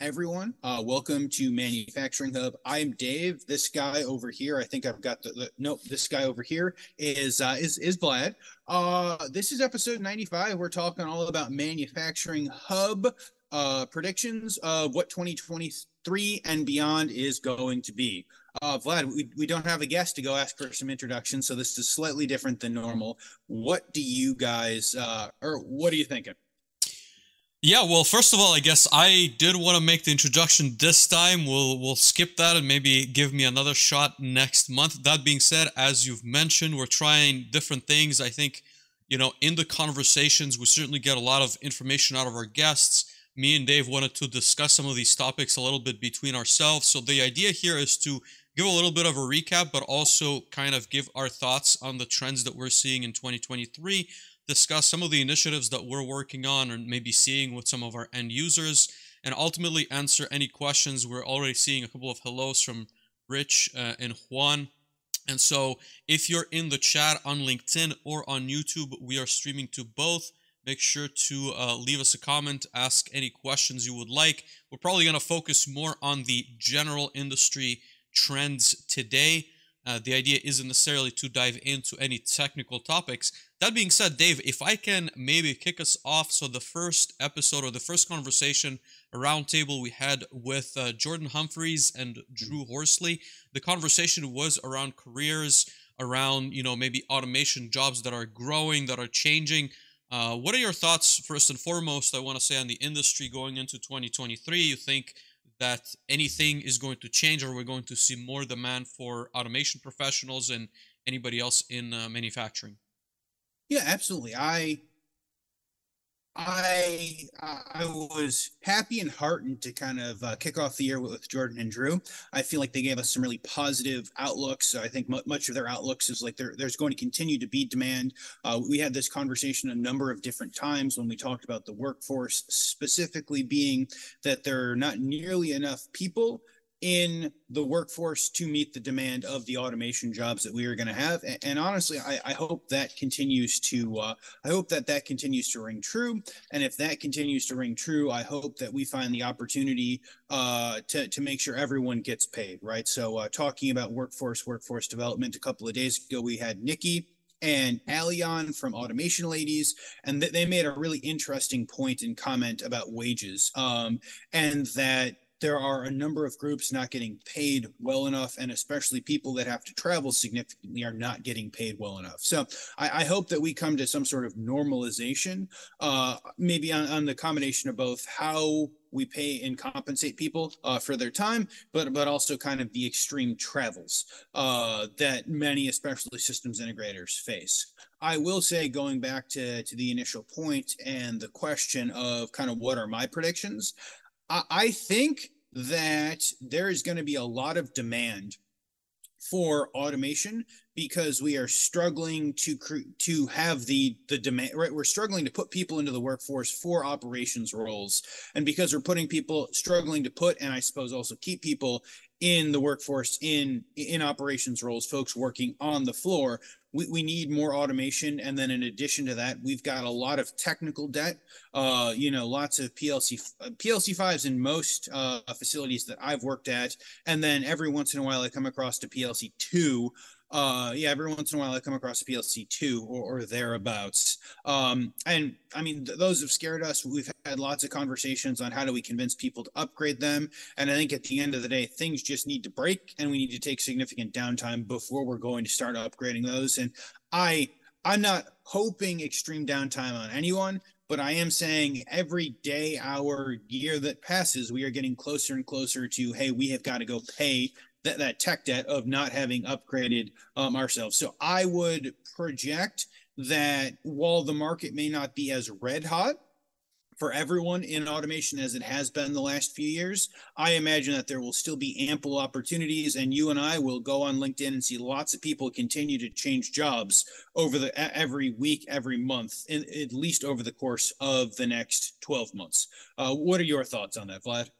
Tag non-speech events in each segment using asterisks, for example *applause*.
everyone. Uh, welcome to Manufacturing Hub. I'm Dave. This guy over here, I think I've got the, the nope. This guy over here is uh, is is Vlad. Uh, this is episode 95. We're talking all about Manufacturing Hub uh, predictions of what 2023 and beyond is going to be. Uh, Vlad, we, we don't have a guest to go ask for some introduction, so this is slightly different than normal. What do you guys, uh, or what are you thinking? Yeah, well, first of all, I guess I did want to make the introduction this time. We'll we'll skip that and maybe give me another shot next month. That being said, as you've mentioned, we're trying different things. I think, you know, in the conversations, we certainly get a lot of information out of our guests. Me and Dave wanted to discuss some of these topics a little bit between ourselves. So the idea here is to give a little bit of a recap, but also kind of give our thoughts on the trends that we're seeing in 2023 discuss some of the initiatives that we're working on or maybe seeing with some of our end users, and ultimately answer any questions. We're already seeing a couple of hellos from Rich uh, and Juan. And so, if you're in the chat on LinkedIn or on YouTube, we are streaming to both. Make sure to uh, leave us a comment, ask any questions you would like. We're probably going to focus more on the general industry trends today. Uh, the idea isn't necessarily to dive into any technical topics. That being said, Dave, if I can maybe kick us off. So, the first episode or the first conversation, roundtable we had with uh, Jordan Humphreys and Drew Horsley, the conversation was around careers, around, you know, maybe automation jobs that are growing, that are changing. Uh, what are your thoughts, first and foremost, I want to say, on the industry going into 2023? You think that anything is going to change or we're going to see more demand for automation professionals and anybody else in uh, manufacturing? Yeah absolutely. I I I was happy and heartened to kind of uh, kick off the year with, Jordan and Drew. I feel like they gave us some really positive outlooks. I think m- much of their outlooks is like there, there's going to continue to be demand. Uh, we had this conversation a number of different times when we talked about the workforce, specifically being that there are not nearly enough people in the workforce to meet the demand of the automation jobs that we are going to have. And, and honestly I, I, hope that continues to uh, i hope that that continues to ring true. And if that continues to ring true i hope that we find the opportunity uh, to, to make sure everyone gets paid right? So uh, talking about workforce workforce development a couple of days ago we had nikki and Alion from Automation Ladies, and th- they made a really interesting point and comment about wages, um, and that there are a number of groups not getting paid well enough, and especially people that have to travel significantly are not getting paid well enough. So I, I hope that we come to some sort of normalization, uh, maybe on, on the combination of both how we pay and compensate people uh, for their time, but but also kind of the extreme travels uh, that many, especially systems integrators, face. I will say, going back to to the initial point and the question of kind of what are my predictions, I, think that there is going to be a lot of demand for automation because we are struggling to to have the the demand right? We're struggling to put people into the workforce for operations roles. And because we're putting people struggling to put and i suppose also keep people in the workforce in in operations roles folks working on the floor we, we need more automation. And then in addition to that we've got a lot of technical debt. Uh, you know lots of plc plc 5s in most uh, facilities that i've worked at. And then every once in a while i come across to plc 2 uh yeah every once in a while i come across a plc 2 or, or thereabouts. Um and i mean th- those have scared us. We've had lots of conversations on how do we convince people to upgrade them. And i think at the end of the day things just need to break and we need to take significant downtime before we're going to start upgrading those. And i i'm not hoping extreme downtime on anyone but I am saying every day, hour, year that passes, we are getting closer and closer to, hey, we have got to go pay that, that tech debt of not having upgraded um, ourselves. So I would project that while the market may not be as red hot for everyone in automation as it has been the last few years, I imagine that there will still be ample opportunities, and you and I will go on LinkedIn and see lots of people continue to change jobs over the every week, every month, in, at least over the course of the next 12 months. Uh, what are your thoughts on that, Vlad?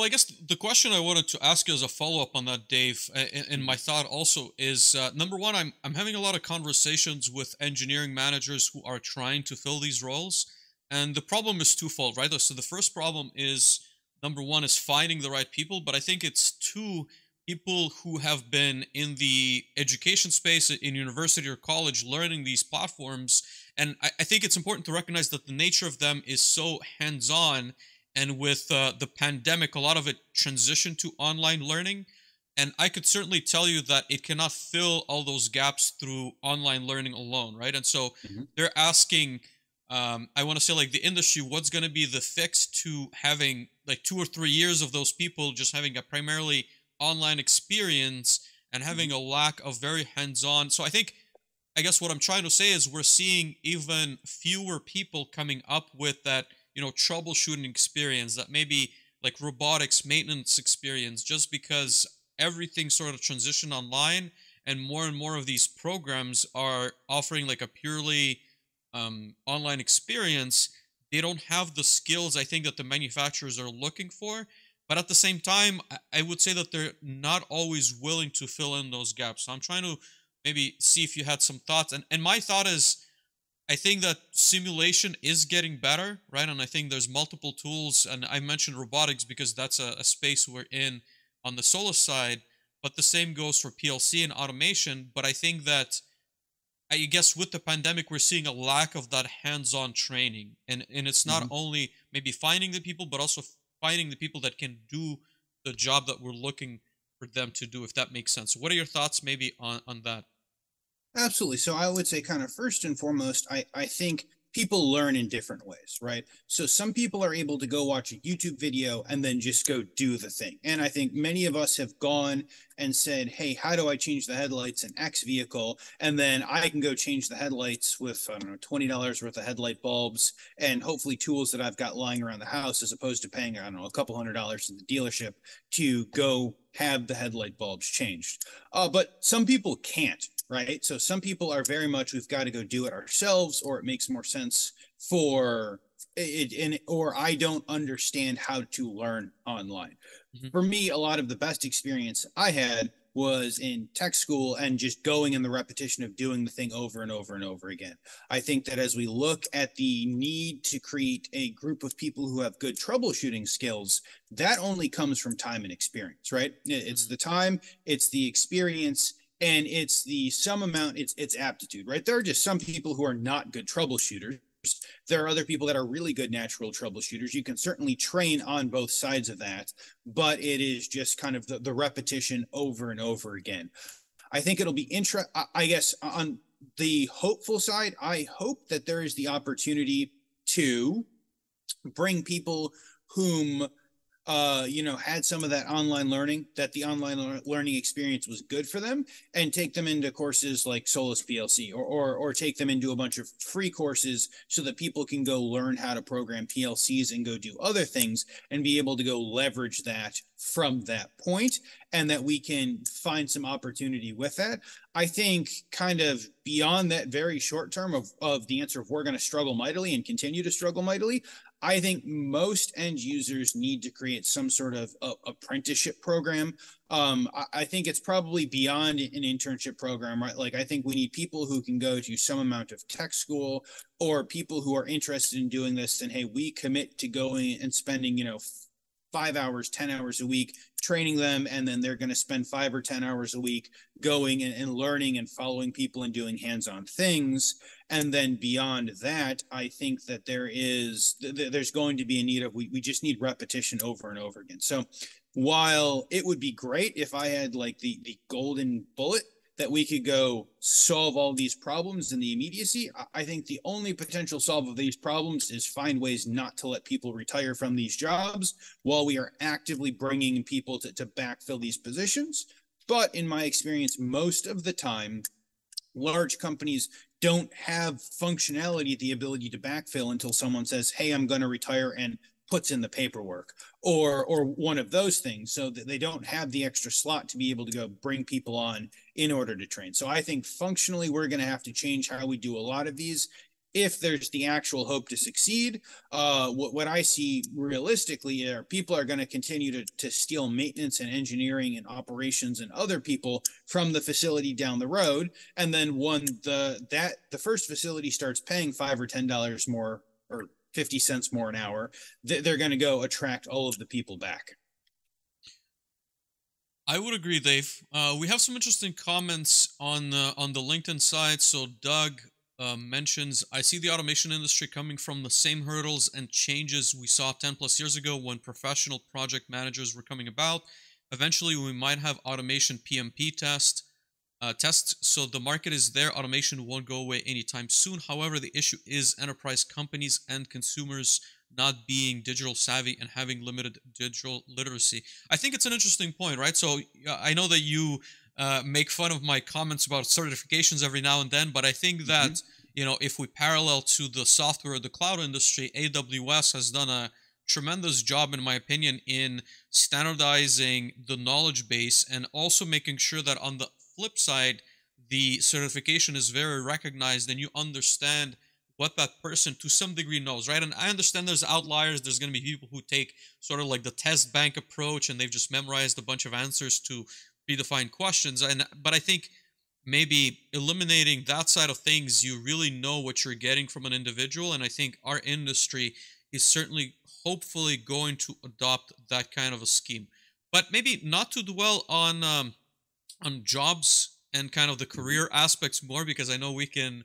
Well, I guess the question I wanted to ask you as a follow up on that, Dave, and my thought also is uh, number one, I'm, I'm having a lot of conversations with engineering managers who are trying to fill these roles. And the problem is twofold, right? So the first problem is number one is finding the right people, but I think it's two people who have been in the education space in university or college learning these platforms. And I, I think it's important to recognize that the nature of them is so hands on. And with uh, the pandemic, a lot of it transitioned to online learning. And I could certainly tell you that it cannot fill all those gaps through online learning alone, right? And so mm-hmm. they're asking, um, I want to say, like the industry, what's going to be the fix to having like two or three years of those people just having a primarily online experience and having mm-hmm. a lack of very hands-on. So I think, I guess what I'm trying to say is we're seeing even fewer people coming up with that, you know, troubleshooting experience that maybe like robotics maintenance experience, just because everything sort of transitioned online and more and more of these programs are offering like a purely um, online experience they don't have the skills i think that the manufacturers are looking for. But at the same time i would say that they're not always willing to fill in those gaps. So i'm trying to maybe see if you had some thoughts. And, and my thought is i think that simulation is getting better right and i think there's multiple tools and i mentioned robotics because that's a, a space we're in on the Solis side, but the same goes for PLC and automation. But I think that I guess with the pandemic, we're seeing a lack of that hands-on training, and and it's not mm-hmm. only maybe finding the people, but also finding the people that can do the job that we're looking for them to do. If that makes sense. What are your thoughts, maybe on on that? Absolutely. So I would say, kind of first and foremost, I I think people learn in different ways, right? So some people are able to go watch a YouTube video and then just go do the thing. And I think many of us have gone and said, Hey, how do I change the headlights in X vehicle? And then I can go change the headlights with, I don't know, $20 worth of headlight bulbs and hopefully tools that I've got lying around the house as opposed to paying, I don't know, a couple hundred dollars in the dealership to go have the headlight bulbs changed. Uh, but some people can't, right? So some people are very much we've got to go do it ourselves, or it makes more sense for it, and or I don't understand how to learn online. Mm-hmm. For me, a lot of the best experience I had was in tech school and just going in the repetition of doing the thing over and over and over again. I think that as we look at the need to create a group of people who have good troubleshooting skills, that only comes from time and experience, right? It's mm-hmm. the time, it's the experience, and it's the some amount it's it's aptitude right? There are just some people who are not good troubleshooters. There are other people that are really good natural troubleshooters. You can certainly train on both sides of that but it is just kind of the, the repetition over and over again. I think it'll be intra i guess on the hopeful side i hope that there is the opportunity to bring people whom uh, you know, had some of that online learning, that the online learning experience was good for them, and take them into courses like Solis PLC, or, or or take them into a bunch of free courses so that people can go learn how to program PLCs and go do other things, and be able to go leverage that from that point, and that we can find some opportunity with that. I think kind of beyond that very short term of, of the answer of we're going to struggle mightily and continue to struggle mightily, I think most end users need to create some sort of uh, apprenticeship program. Um, I, I, think it's probably beyond an internship program, right? Like, I think we need people who can go to some amount of tech school or people who are interested in doing this. And hey, we commit to going and spending, you know, five hours, 10 hours a week training them. And then they're going to spend five or 10 hours a week going and, and learning and following people and doing hands on things. And then beyond that, I think that there is, th- there's going to be a need of, we, we just need repetition over and over again. So while it would be great if I had like the, the golden bullet that we could go solve all these problems in the immediacy. I think the only potential solve of these problems is find ways not to let people retire from these jobs while we are actively bringing people to, to backfill these positions. But in my experience, most of the time, large companies don't have functionality, the ability to backfill until someone says, Hey, I'm going to retire and puts in the paperwork or or one of those things so that they don't have the extra slot to be able to go bring people on in order to train. So i think functionally we're going to have to change how we do a lot of these. If there's the actual hope to succeed uh, what, what i see realistically are people are going to continue to, to steal maintenance and engineering and operations and other people from the facility down the road. And then when the that the first facility starts paying five or ten dollars more or 50 cents more an hour, they're going to go attract all of the people back. I would agree, Dave. Uh, we have some interesting comments on the on the LinkedIn side. So Doug uh, mentions, I see the automation industry coming from the same hurdles and changes we saw 10 plus years ago when professional project managers were coming about. Eventually, we might have automation PMP test uh, tests. So the market is there. Automation won't go away anytime soon. However, the issue is enterprise companies and consumers not being digital savvy and having limited digital literacy. I think it's an interesting point, right? So I know that you uh, make fun of my comments about certifications every now and then, but I think that mm-hmm. you know if we parallel to the software the cloud industry, AWS has done a tremendous job, in my opinion, in standardizing the knowledge base and also making sure that on the flip side, the certification is very recognized and you understand what that person to some degree knows, right? And I understand there's outliers. There's going to be people who take sort of like the test bank approach and they've just memorized a bunch of answers to predefined questions. And but I think maybe eliminating that side of things, you really know what you're getting from an individual. And I think our industry is certainly hopefully going to adopt that kind of a scheme. But maybe not to dwell on um, on jobs and kind of the career aspects more because I know we can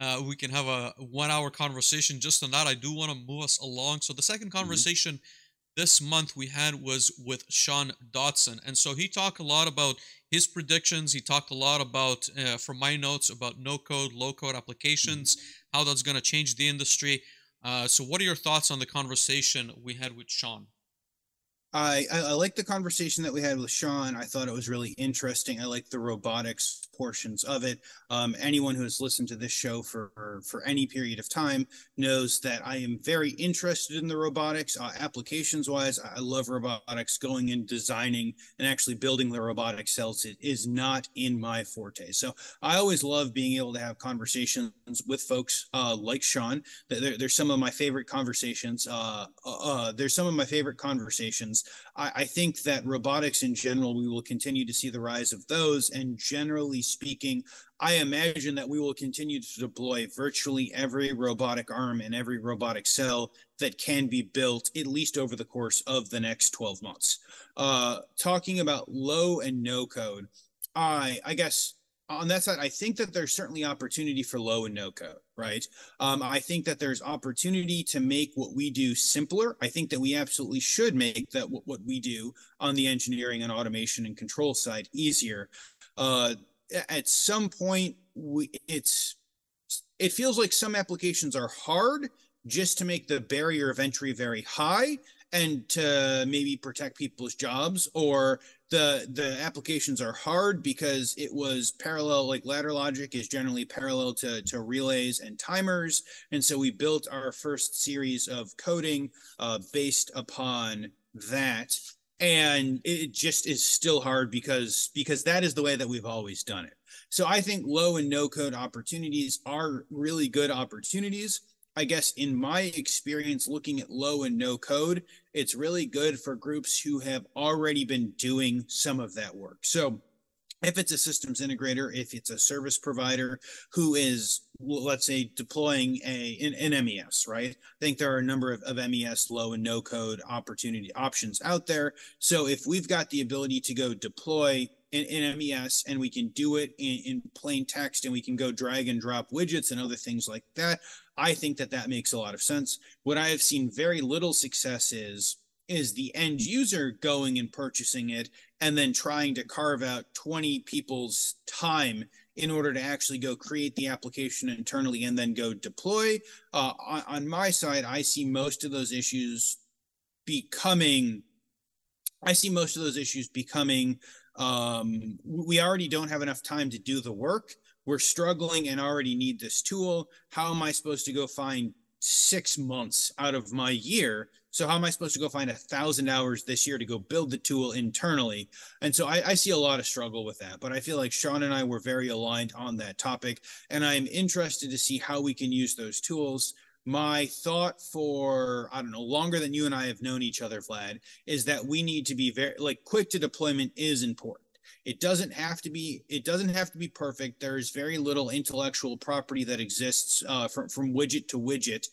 uh, we can have a one hour conversation just on that. I do want to move us along. So the second mm-hmm. conversation mm-hmm. this month we had was with Sean Dotson, and so he talked a lot about his predictions. He talked a lot about, uh, from my notes, about no code, low code applications, mm-hmm. how that's going to change the industry. Uh, so, what are your thoughts on the conversation we had with Sean? I, I, I like the conversation that we had with Sean. I thought it was really interesting. I like the robotics portions of it. Um, anyone who has listened to this show for, for, any period of time knows that I am very interested in the robotics uh, applications wise. I love robotics. Going and designing and actually building the robotic cells is not in my forte. So I always love being able to have conversations with folks uh, like Sean. They're, they're some of my favorite conversations. Uh, uh, there's some of my favorite conversations I, I think that robotics in general, we will continue to see the rise of those. And generally speaking, I imagine that we will continue to deploy virtually every robotic arm and every robotic cell that can be built, at least over the course of the next 12 months. Uh, talking about low and no code, I, I guess on that side, I think that there's certainly opportunity for low and no code, right? Um, I think that there's opportunity to make what we do simpler. I think that we absolutely should make that what, what we do on the engineering and automation and control side easier. Uh, at some point, we, it's it feels like some applications are hard just to make the barrier of entry very high and to maybe protect people's jobs or the the applications are hard because it was parallel like ladder logic is generally parallel to to relays and timers. And so we built our first series of coding uh, based upon that. And it just is still hard because because that is the way that we've always done it. So i think low and no code opportunities are really good opportunities I guess in my experience looking at low and no code, it's really good for groups who have already been doing some of that work. So if it's a systems integrator, if it's a service provider who is, let's say, deploying a an, an, MES, right? I think there are a number of, of MES low and no code opportunity options out there. So if we've got the ability to go deploy an, in MES and we can do it in, in plain text and we can go drag and drop widgets and other things like that, I think that that makes a lot of sense. What I have seen very little success is is the end user going and purchasing it and then trying to carve out 20 people's time in order to actually go create the application internally and then go deploy. Uh, on, on my side, I see most of those issues becoming. I see most of those issues becoming um, we already don't have enough time to do the work we're struggling and already need this tool. How am I supposed to go find six months out of my year? So how am I supposed to go find a thousand hours this year to go build the tool internally? And so I, I, see a lot of struggle with that, but I feel like Sean and I were very aligned on that topic. And I'm interested to see how we can use those tools. My thought for, I don't know, longer than you and I have known each other, Vlad, is that we need to be very like quick to deployment is important It doesn't have to be. It doesn't have to be perfect. There's very little intellectual property that exists uh, from from widget to widget,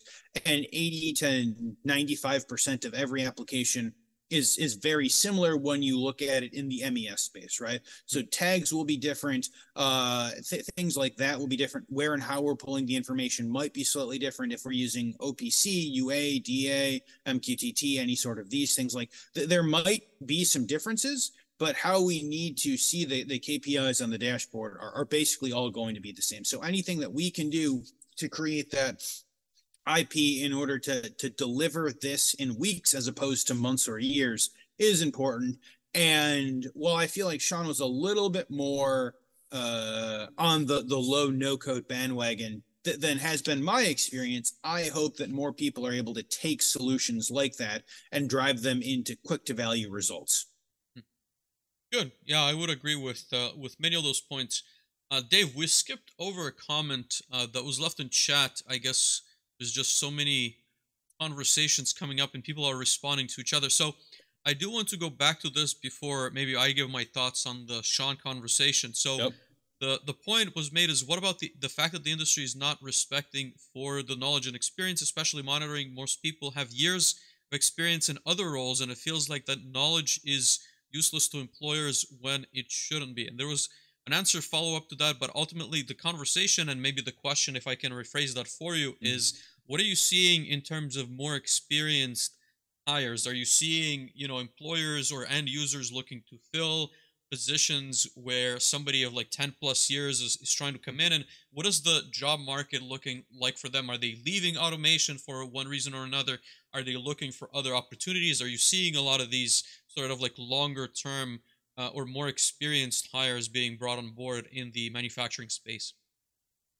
and 80 to 95 percent of every application is is very similar when you look at it in the MES space, right? So tags will be different, uh, th- things like that will be different. Where and how we're pulling the information might be slightly different if we're using OPC, UA, DA, MQTT, any sort of these things. Like th- there might be some differences, but how we need to see the, the KPIs on the dashboard are, are basically all going to be the same. So anything that we can do to create that IP in order to to deliver this in weeks as opposed to months or years is important. And while I feel like Sean was a little bit more uh, on the the low no code bandwagon th- than has been my experience, I hope that more people are able to take solutions like that and drive them into quick to value results. Good. Yeah, I would agree with uh, with many of those points. Uh, Dave, we skipped over a comment uh, that was left in chat. I guess there's just so many conversations coming up and people are responding to each other. So I do want to go back to this before maybe I give my thoughts on the Sean conversation. So yep. the the point was made is what about the the fact that the industry is not respecting for the knowledge and experience, especially monitoring most people have years of experience in other roles and it feels like that knowledge is useless to employers when it shouldn't be. And there was an answer follow up to that, but ultimately the conversation and maybe the question, if I can rephrase that for you, mm-hmm. is what are you seeing in terms of more experienced hires? Are you seeing, you know, employers or end users looking to fill positions where somebody of like 10 plus years is, is trying to come in? And what is the job market looking like for them? Are they leaving automation for one reason or another? Are they looking for other opportunities? Are you seeing a lot of these sort of like longer term uh, or more experienced hires being brought on board in the manufacturing space?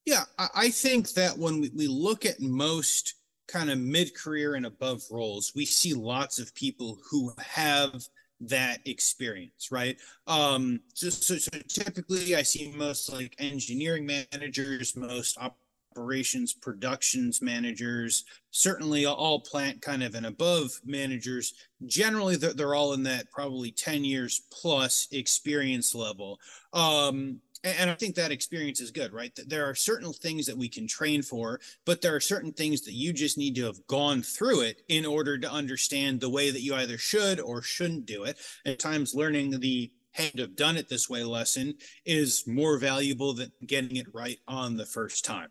Yeah, I think that when we look at most kind of mid career and above roles, we see lots of people who have that experience, right? Um, so, so, so typically I see most like engineering managers, most operations productions managers, certainly all plant kind of and above managers. Generally, they're, they're all in that probably 10 years plus experience level. Um, and I think that experience is good, right? There are certain things that we can train for, but there are certain things that you just need to have gone through it in order to understand the way that you either should or shouldn't do it. At times, learning the hey, have done it this way lesson is more valuable than getting it right on the first time.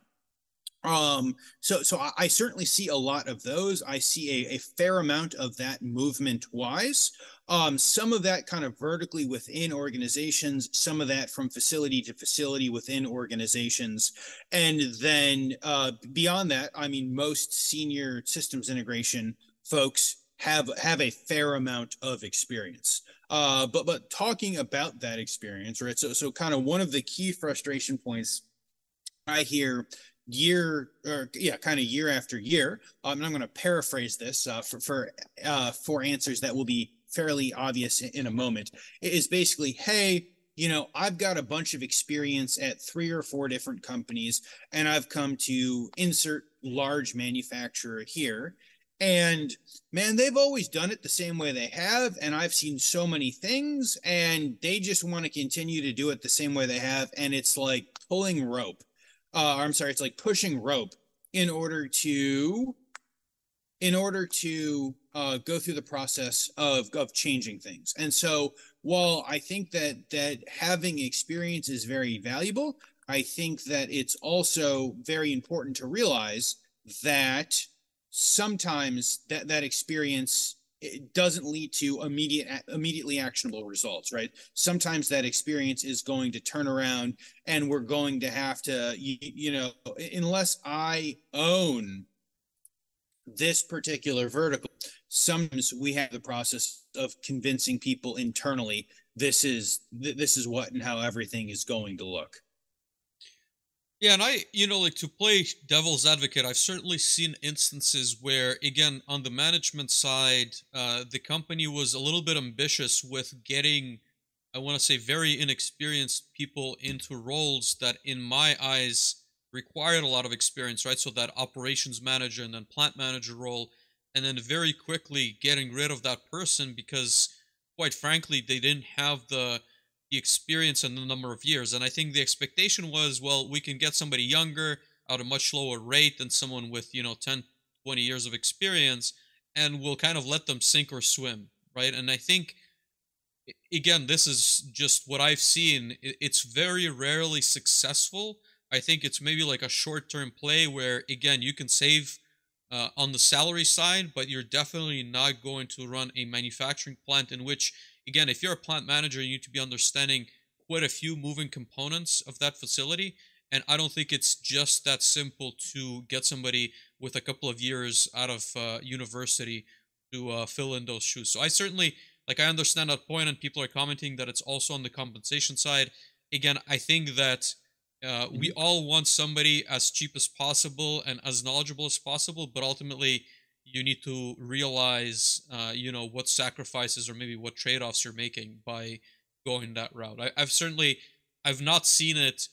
Um, so so I, I, certainly see a lot of those. I see a, a fair amount of that movement wise. Um, some of that kind of vertically within organizations, some of that from facility to facility within organizations. And then uh, beyond that, I mean, most senior systems integration folks have have a fair amount of experience. Uh, but but talking about that experience, right? So so kind of one of the key frustration points I hear year or yeah kind of year after year. Um, and i'm going to paraphrase this uh, for for uh, for answers that will be fairly obvious in, a moment. It is basically hey you know i've got a bunch of experience at three or four different companies and i've come to insert large manufacturer here. And man they've always done it the same way they have and i've seen so many things and they just want to continue to do it the same way they have and it's like pulling rope uh, I'm sorry, it's like pushing rope in order to in order to uh, go through the process of of changing things. And so, while I think that that having experience is very valuable, I think that it's also very important to realize that sometimes that that experience it doesn't lead to immediate immediately actionable results right? Sometimes that experience is going to turn around and we're going to have to you, you know unless i own this particular vertical sometimes we have the process of convincing people internally this is this is what and how everything is going to look yeah, and I, you know, like to play devil's advocate, I've certainly seen instances where, again, on the management side, uh, the company was a little bit ambitious with getting, I want to say, very inexperienced people into roles that, in my eyes, required a lot of experience, right? So that operations manager and then plant manager role, and then very quickly getting rid of that person because, quite frankly, they didn't have the the experience and the number of years. And I think the expectation was, well, we can get somebody younger at a much lower rate than someone with, you know, 10, 20 years of experience, and we'll kind of let them sink or swim, right? And I think, again, this is just what I've seen. It's very rarely successful. I think it's maybe like a short term play where, again, you can save uh, on the salary side, but you're definitely not going to run a manufacturing plant in which again, if you're a plant manager, you need to be understanding quite a few moving components of that facility. And I don't think it's just that simple to get somebody with a couple of years out of uh, university to uh, fill in those shoes. So I certainly, like, I understand that point, and people are commenting that it's also on the compensation side. Again, I think that uh, we mm-hmm. all want somebody as cheap as possible and as knowledgeable as possible, but ultimately, you need to realize, uh, you know, what sacrifices or maybe what trade-offs you're making by going that route. I, have certainly, I've not seen it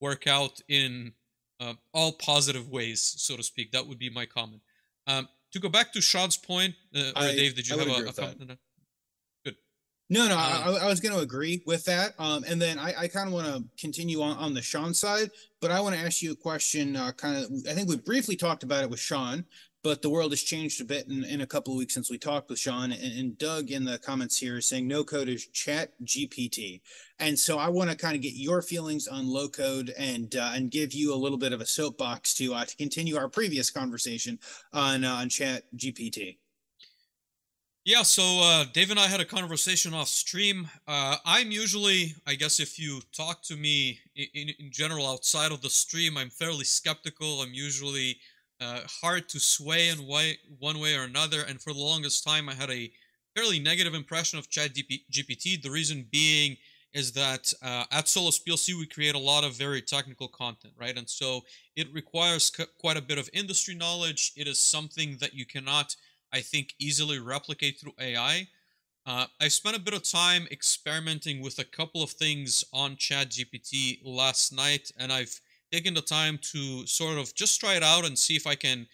work out in uh, all positive ways, so to speak. That would be my comment. Um, to go back to Sean's point, uh, I, Dave, did you have a, a comment? Good. No, no, um, I, I, was going to agree with that. Um, and then I, I kind of want to continue on, on the Sean side, but I want to ask you a question. Uh, kind of, I think we briefly talked about it with Sean, but the world has changed a bit in, in a couple of weeks since we talked with Sean and, and Doug in the comments here saying no code is chat GPT. And so I want to kind of get your feelings on low code and, uh, and give you a little bit of a soapbox to, uh, to continue our previous conversation on, uh, on chat GPT. Yeah, so uh, Dave and I had a conversation off stream. Uh, I'm usually, I guess, if you talk to me in, in general outside of the stream, I'm fairly skeptical. I'm usually uh, hard to sway in way, one way or another. And for the longest time, I had a fairly negative impression of Chat GPT. The reason being is that uh, at Solis PLC, we create a lot of very technical content, right? And so it requires quite a bit of industry knowledge. It is something that you cannot, I think, easily replicate through AI. Uh, I spent a bit of time experimenting with a couple of things on ChatGPT last night, and I've taking the time to sort of just try it out and see if I can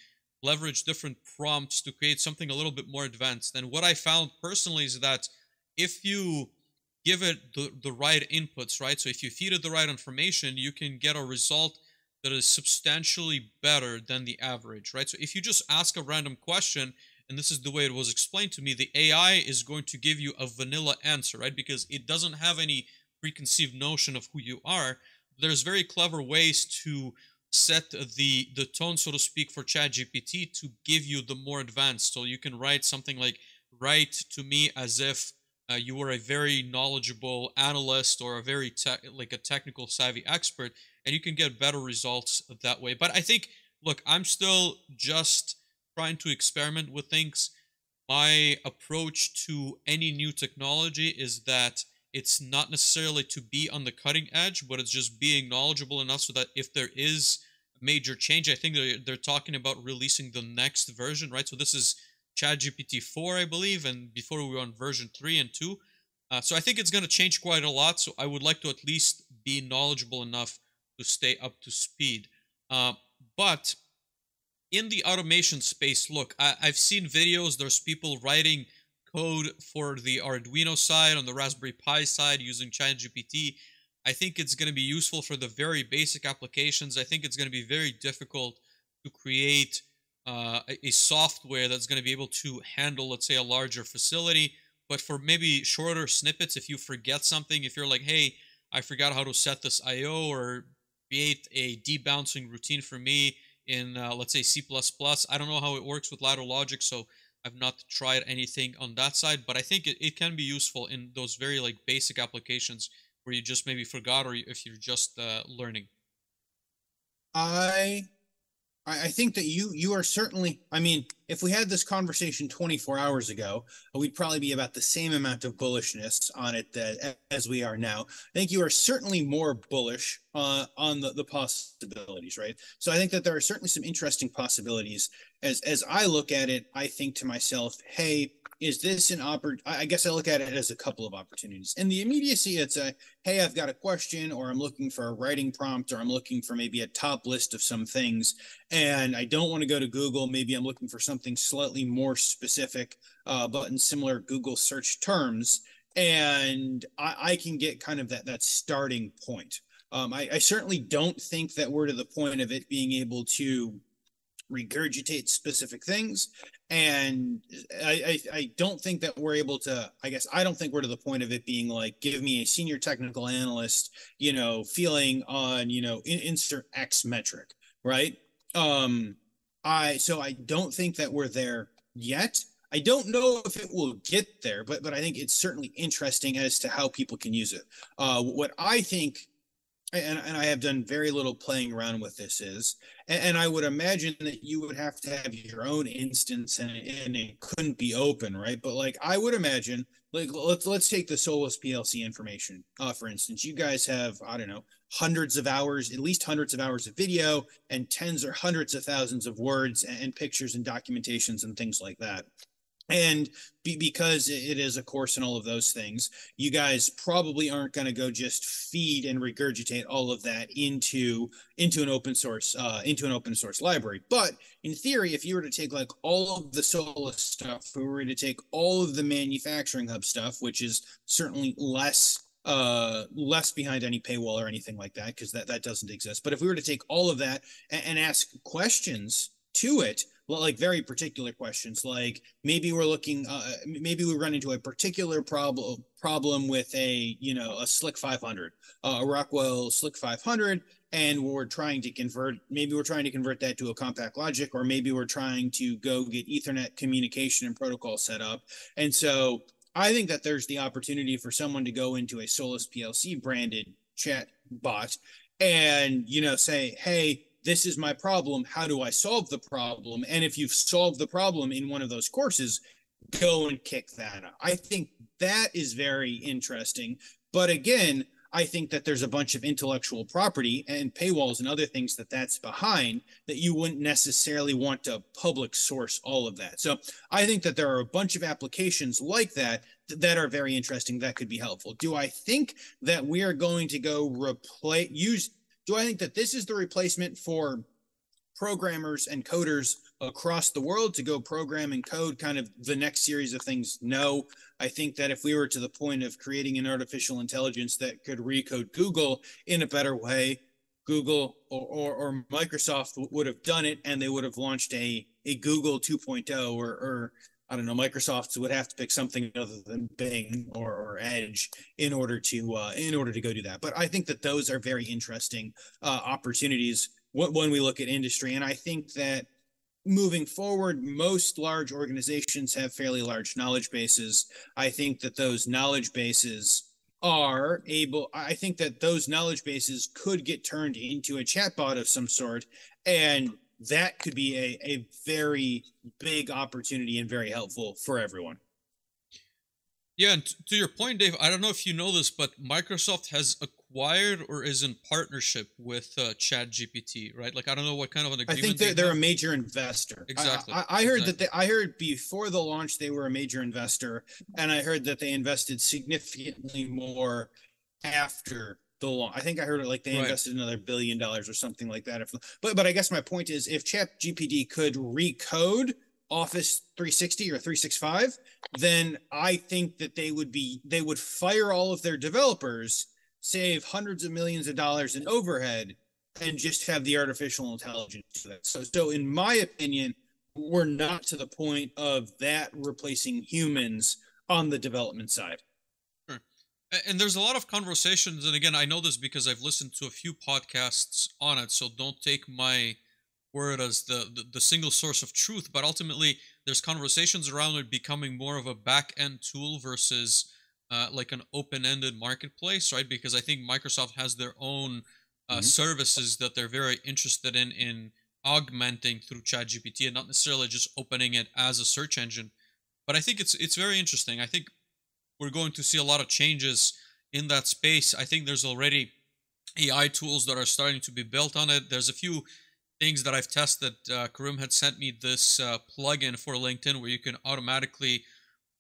leverage different prompts to create something a little bit more advanced. And what I found personally is that if you give it the, the right inputs, right? So if you feed it the right information, you can get a result that is substantially better than the average, right? So if you just ask a random question, and this is the way it was explained to me, the AI is going to give you a vanilla answer, right? Because it doesn't have any preconceived notion of who you are there's very clever ways to set the the tone so to speak for ChatGPT to give you the more advanced. So you can write something like write to me as if uh, you were a very knowledgeable analyst or a very te- like a technical savvy expert and you can get better results that way. But i think look i'm still just trying to experiment with things. My approach to any new technology is that it's not necessarily to be on the cutting edge, but it's just being knowledgeable enough so that if there is major change, I think they're, they're talking about releasing the next version, right? So this is ChatGPT 4, I believe, and before we were on version 3 and 2. Uh, so I think it's going to change quite a lot. So I would like to at least be knowledgeable enough to stay up to speed. Uh, but in the automation space, look, I, I've seen videos. There's people writing code for the Arduino side, on the Raspberry Pi side using ChatGPT. I think it's going to be useful for the very basic applications. I think it's going to be very difficult to create uh, a software that's going to be able to handle, let's say, a larger facility. But for maybe shorter snippets, if you forget something, if you're like, hey, I forgot how to set this I/O or create a debouncing routine for me in, uh, let's say, C++. I don't know how it works with ladder logic, so I've not tried anything on that side, but I think it, it can be useful in those very like basic applications where you just maybe forgot or if you're just uh, learning. I I think that you you are certainly. I mean, if we had this conversation 24 hours ago, we'd probably be about the same amount of bullishness on it that as we are now. I think you are certainly more bullish uh, on the the possibilities, right? So I think that there are certainly some interesting possibilities. As as I look at it, I think to myself, hey, is this an oppor- I guess I look at it as a couple of opportunities. In the immediacy, it's a hey, I've got a question, or I'm looking for a writing prompt, or I'm looking for maybe a top list of some things, and I don't want to go to Google. Maybe I'm looking for something slightly more specific, uh, but in similar Google search terms. and I, I can get kind of that that starting point. Um, I, I certainly don't think that we're to the point of it being able to regurgitate specific things. And I, I, I don't think that we're able to i guess i don't think we're to the point of it being like give me a senior technical analyst you know feeling on you know in, insert x metric right? Um i so i don't think that we're there yet. I don't know if it will get there but but i think it's certainly interesting as to how people can use it. Uh what i think and, and I have done very little playing around with this is, and, and, I would imagine that you would have to have your own instance and, and it couldn't be open, right? But like I would imagine, like let's let's take the Solis PLC information, uh, for instance. You guys have I don't know hundreds of hours, at least hundreds of hours of video, and tens or hundreds of thousands of words and, and pictures and documentations and things like that and be, because it is a course and all of those things you guys probably aren't going to go just feed and regurgitate all of that into into an open source uh, into an open source library. But in theory if you were to take like all of the Solis stuff if we were to take all of the manufacturing hub stuff which is certainly less uh less behind any paywall or anything like that because that that doesn't exist. But if we were to take all of that and, and ask questions to it like very particular questions like maybe we're looking uh, maybe we run into a particular problem problem with a you know a SLC 500 uh, a rockwell SLC 500 and we're trying to convert maybe we're trying to convert that to a CompactLogix or maybe we're trying to go get ethernet communication and protocol set up. And so i think that there's the opportunity for someone to go into a Solis PLC branded chat bot and you know say hey this is my problem. How do I solve the problem? And if you've solved the problem in one of those courses, go and kick that. Up. I think that is very interesting. But again, I think that there's a bunch of intellectual property and paywalls and other things that that's behind that you wouldn't necessarily want to public source all of that. So I think that there are a bunch of applications like that that are very interesting that could be helpful. Do I think that we are going to go replace use do I think that this is the replacement for programmers and coders across the world to go program and code kind of the next series of things? No. I think that if we were to the point of creating an artificial intelligence that could recode Google in a better way, Google or, or, or Microsoft would have done it and they would have launched a, a Google 2.0 or, or I don't know, Microsoft would have to pick something other than Bing or, or Edge in order to uh, in order to go do that. But I think that those are very interesting uh, opportunities when we look at industry, and I think that moving forward, most large organizations have fairly large knowledge bases. I think that those knowledge bases are able i think that those knowledge bases could get turned into a chatbot of some sort and that could be a, a very big opportunity and very helpful for everyone. Yeah, and to your point, Dave, I don't know if you know this, but Microsoft has acquired or is in partnership with uh, Chat GPT, right? Like I don't know what kind of an agreement. I think they're, they're a major investor. Exactly. I, I, I heard exactly. that they, I heard before the launch they were a major investor, and I heard that they invested significantly more after long. I think I heard it like they right. invested another billion dollars or something like that. If, but but I guess my point is, if Chat GPT could recode Office 360 or 365, then I think that they would be they would fire all of their developers, save hundreds of millions of dollars in overhead, and just have the artificial intelligence. So so in my opinion, we're not to the point of that replacing humans on the development side and there's a lot of conversations and again i know this because i've listened to a few podcasts on it so don't take my word as the, the, the single source of truth but ultimately there's conversations around it becoming more of a back end tool versus uh, like an open-ended marketplace right? Because i think microsoft has their own uh, mm-hmm. services that they're very interested in in augmenting through ChatGPT and not necessarily just opening it as a search engine. But i think it's it's very interesting. I think we're going to see a lot of changes in that space. I think there's already AI tools that are starting to be built on it. There's a few things that I've tested. Uh, Karim had sent me this uh, plugin for LinkedIn where you can automatically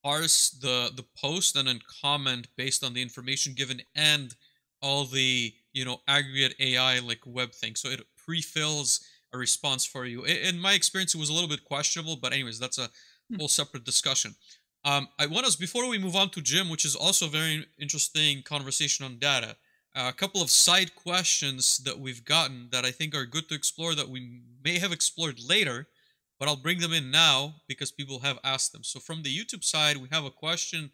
parse the the post and then comment based on the information given and all the you know aggregate AI like web things. So it pre-fills a response for you. In my experience, it was a little bit questionable, but anyways, that's a hmm. whole separate discussion. Um, I want us before we move on to Jim, which is also a very interesting conversation on data. Uh, a couple of side questions that we've gotten that I think are good to explore that we may have explored later, but I'll bring them in now because people have asked them. So from the YouTube side, we have a question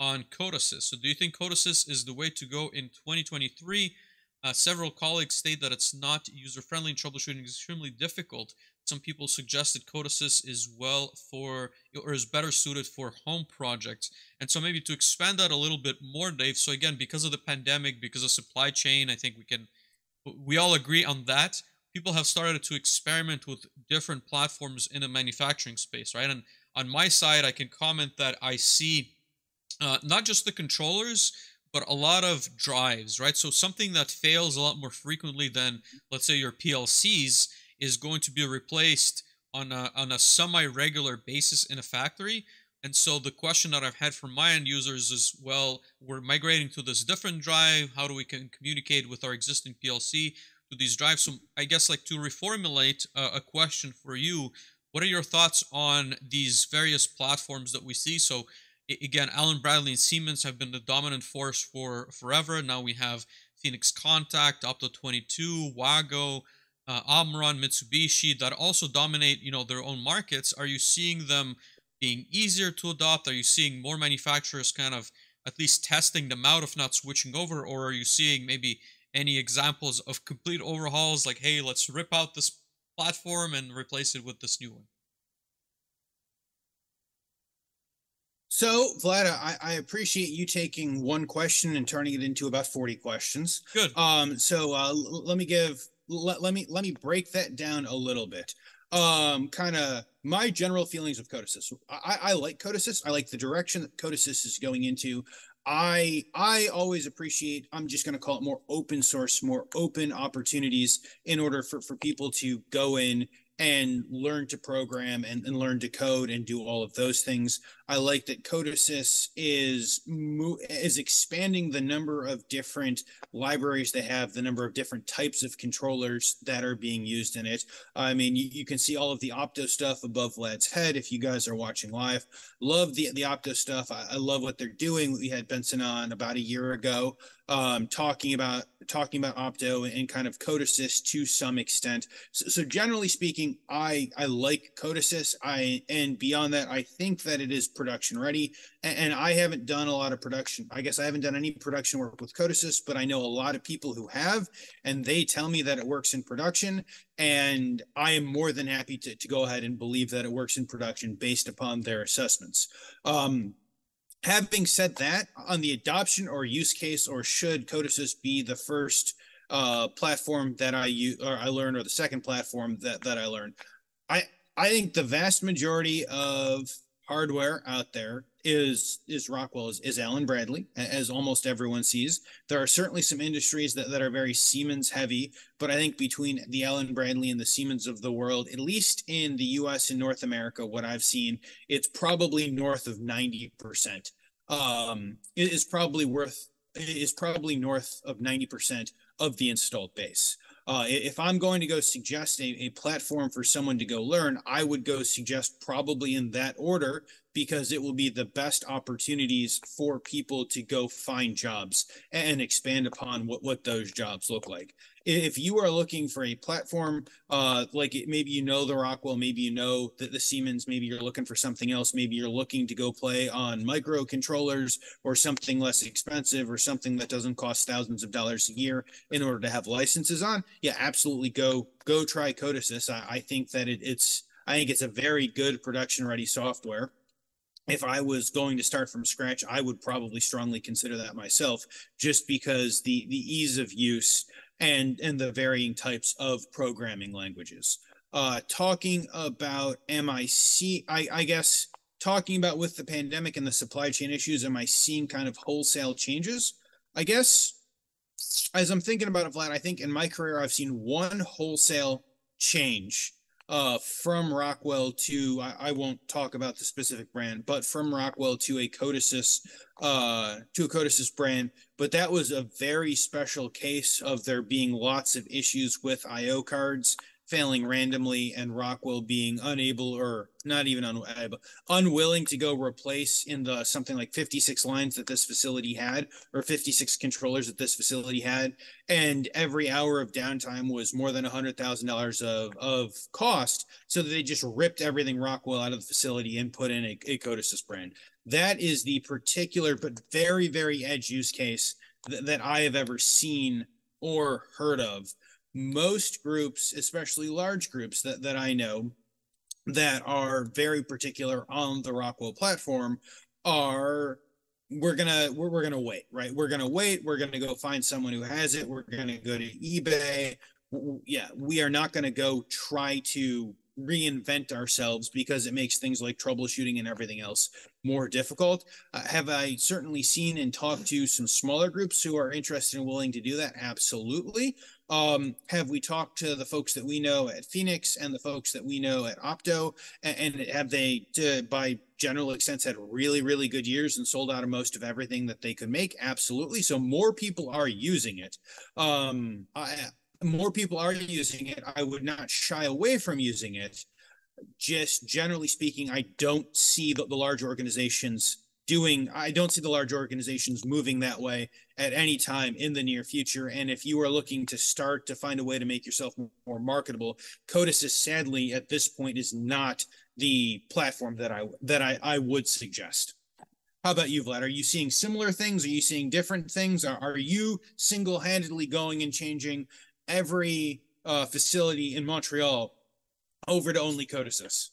on Codesys. So do you think Codesys is the way to go in 2023? Uh, several colleagues state that it's not user-friendly and troubleshooting is extremely difficult. Some people suggested Codesys is well for or is better suited for home projects. And so maybe to expand that a little bit more, Dave. So again, because of the pandemic, because of supply chain, I think we can we all agree on that. People have started to experiment with different platforms in the manufacturing space, right? And on my side, I can comment that I see uh, not just the controllers, but a lot of drives, right? So something that fails a lot more frequently than, let's say, your PLCs is going to be replaced on a, on a semi-regular basis in a factory. And so the question that I've had from my end users is, well, we're migrating to this different drive. How do we can communicate with our existing PLC to these drives? So I guess like to reformulate a, a question for you, what are your thoughts on these various platforms that we see? So again, Allen-Bradley and Siemens have been the dominant force for forever. Now we have Phoenix Contact, Opto 22, Wago, uh, Omron, Mitsubishi that also dominate, you know, their own markets. Are you seeing them being easier to adopt? Are you seeing more manufacturers kind of at least testing them out, if not switching over, or are you seeing maybe any examples of complete overhauls, like, hey, let's rip out this platform and replace it with this new one? So, Vlad, I, I, appreciate you taking one question and turning it into about 40 questions. Good. Um, so uh, l- let me give let, let me let me break that down a little bit. Um, kind of my general feelings of Codesys. I, I like Codesys. I like the direction that Codesys is going into. I I always appreciate. I'm just going to call it more open source, more open opportunities in order for for people to go in and learn to program and, and learn to code and do all of those things. I like that Codesys is is expanding the number of different libraries they have, the number of different types of controllers that are being used in it. I mean, you, you can see all of the Opto stuff above Vlad's head if you guys are watching live. Love the the Opto stuff. I, I love what they're doing. We had Benson on about a year ago um, talking about talking about opto and kind of codesys to some extent so, so, generally speaking i i like codesys i and beyond that i think that it is production ready. And, and, i haven't done a lot of production. I guess i haven't done any production work with codesys but i know a lot of people who have and they tell me that it works in production and i am more than happy to, to go ahead and believe that it works in production based upon their assessments. Um, having said that, on the adoption or use case, or should Codesys be the first uh, platform that I use or I learn, or the second platform that that I learn, I I think the vast majority of hardware out there is is Rockwell is, is Allen-Bradley as almost everyone sees. There are certainly some industries that, that are very Siemens heavy, but I think between the Allen-Bradley and the Siemens of the world, at least in the US and North America, what I've seen, it's probably north of 90%. Um, it is probably worth is probably north of 90% of the installed base. Uh, if I'm going to go suggest a, a platform for someone to go learn, I would go suggest probably in that order because it will be the best opportunities for people to go find jobs and expand upon what, what those jobs look like if you are looking for a platform, uh, like it, maybe you know the Rockwell, maybe you know that the Siemens, maybe you're looking for something else, maybe you're looking to go play on microcontrollers or something less expensive or something that doesn't cost thousands of dollars a year in order to have licenses on. Yeah, absolutely. Go go try Codesys. I, I think that it, it's I think it's a very good production ready software if I was going to start from scratch, I would probably strongly consider that myself, just because the the ease of use and and the varying types of programming languages. Uh, talking about MIC, I, I guess talking about with the pandemic and the supply chain issues, am I seeing kind of wholesale changes? I guess as I'm thinking about it, Vlad, I think in my career I've seen one wholesale change uh, from Rockwell to I, I, won't talk about the specific brand, but from Rockwell to a Codesys uh, to a Codesys brand. But that was a very special case of there being lots of issues with I/O cards failing randomly and Rockwell being unable or not even unwilling to go replace in the something like 56 lines that this facility had or 56 controllers that this facility had. And every hour of downtime was more than $100,000 of, of cost. So they just ripped everything Rockwell out of the facility and put in a, a Codesys brand. That is the particular but very, very edge use case th- that I have ever seen or heard of most groups, especially large groups that, that I know that are very particular on the Rockwell platform are we're gonna we're, we're gonna wait right we're gonna wait we're gonna go find someone who has it we're gonna go to ebay yeah we are not gonna go try to reinvent ourselves because it makes things like troubleshooting and everything else more difficult. Uh, have I certainly seen and talked to some smaller groups who are interested and willing to do that? Absolutely. Um, have we talked to the folks that we know at Phoenix and the folks that we know at Opto? And, have they, to, by general extent, had really, really good years and sold out of most of everything that they could make? Absolutely. So more people are using it. Um, I, more people are using it. I would not shy away from using it. Just generally speaking, I don't see the, the large organizations doing i don't see the large organizations moving that way at any time in the near future. And if you are looking to start to find a way to make yourself more marketable codesys sadly at this point is not the platform that i that i, I would suggest. How about you vlad? Are you seeing similar things? Are you seeing different things? Are, are you single-handedly going and changing every uh, facility in montreal over to only codesys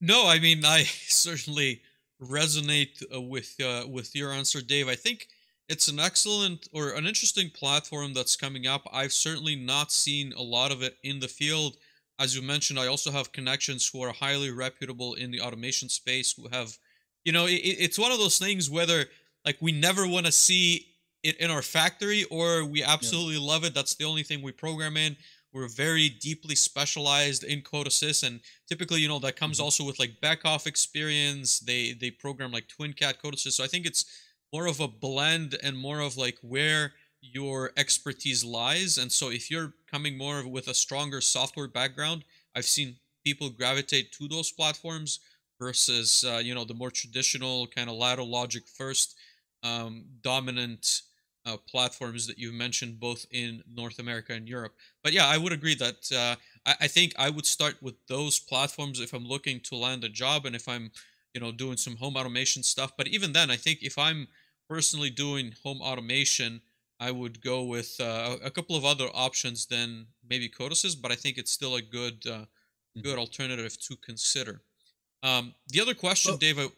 no i mean i *laughs* certainly resonate uh, with uh, with your answer, Dave. I think it's an excellent or an interesting platform that's coming up. I've certainly not seen a lot of it in the field. As you mentioned, I also have connections who are highly reputable in the automation space who have, you know, it, it's one of those things whether like we never want to see it in our factory or we absolutely yeah. love it. That's the only thing we program in we're very deeply specialized in Codesys, and typically, you know, that comes mm-hmm. also with like Beckhoff experience. They they program like TwinCAT Codesys, so I think it's more of a blend and more of like where your expertise lies. And so, if you're coming more with a stronger software background, I've seen people gravitate to those platforms versus uh, you know the more traditional kind of ladder logic first um, dominant uh, platforms that you've mentioned both in North America and Europe. But yeah, I would agree that uh, I, I, think I would start with those platforms if I'm looking to land a job and if I'm, you know, doing some home automation stuff. But even then, I think if I'm personally doing home automation, I would go with uh, a couple of other options than maybe Codesys, but I think it's still a good, uh, mm-hmm. good alternative to consider. Um, the other question, well, Dave, I,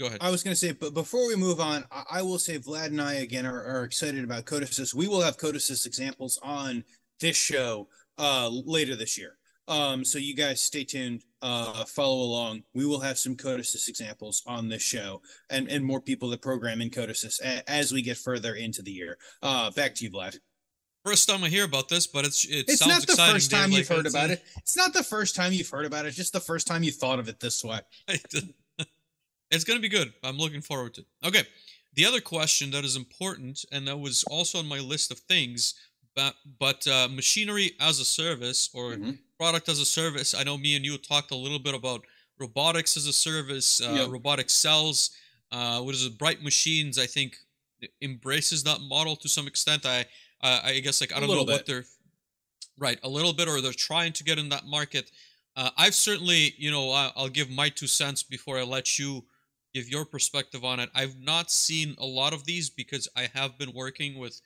Go ahead. I was going to say, but before we move on, I, will say Vlad and I again are, are excited about Codesys. We will have Codesys examples on this show uh, later this year. Um, so you guys stay tuned, uh, follow along. We will have some Codesys examples on this show and, and more people that program in Codesys a, as we get further into the year. Uh, back to you, Vlad. First time I hear about this, but it's it sounds exciting. it's not the first time you've heard about it. It's not the first time you've heard about it. It's just the first time you thought of it this way. *laughs* It's going to be good. I'm looking forward to it. Okay. The other question that is important, and that was also on my list of things, but, but uh, machinery as a service or mm-hmm. product as a service. I know me and you talked a little bit about robotics as a service, uh, yep. robotic cells. Uh, what is it? Bright Machines, I think, embraces that model to some extent. I, I guess like I don't know bit. what they're right a little bit, or they're trying to get in that market. Uh, I've certainly, you know, I'll give my two cents before I let you give your perspective on it. I've not seen a lot of these because I have been working with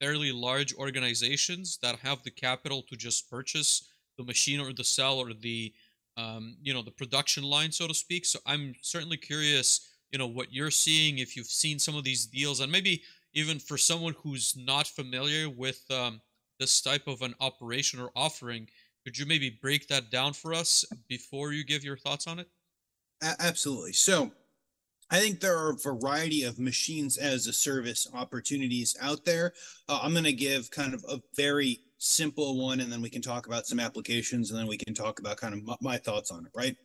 fairly large organizations that have the capital to just purchase the machine or the cell or the um, you know the production line so to speak. So i'm certainly curious you know what you're seeing if you've seen some of these deals and maybe even for someone who's not familiar with um, this type of an operation or offering could you maybe break that down for us before you give your thoughts on it? Absolutely. So I think there are a variety of machines as a service opportunities out there. Uh, I'm going to give kind of a very simple one, and then we can talk about some applications, and then we can talk about kind of my, thoughts on it, right?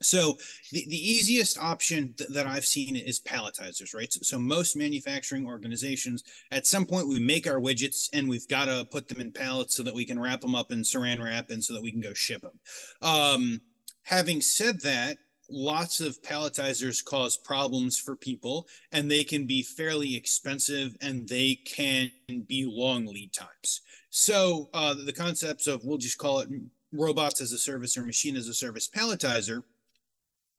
So the, the easiest option th- that I've seen is palletizers, right? So, so, most manufacturing organizations, at some point, we make our widgets and we've got to put them in pallets so that we can wrap them up in saran wrap and so that we can go ship them. Um, having said that, lots of palletizers cause problems for people and they can be fairly expensive and they can be long lead times. So uh, the concepts of we'll just call it robots as a service or machine as a service palletizer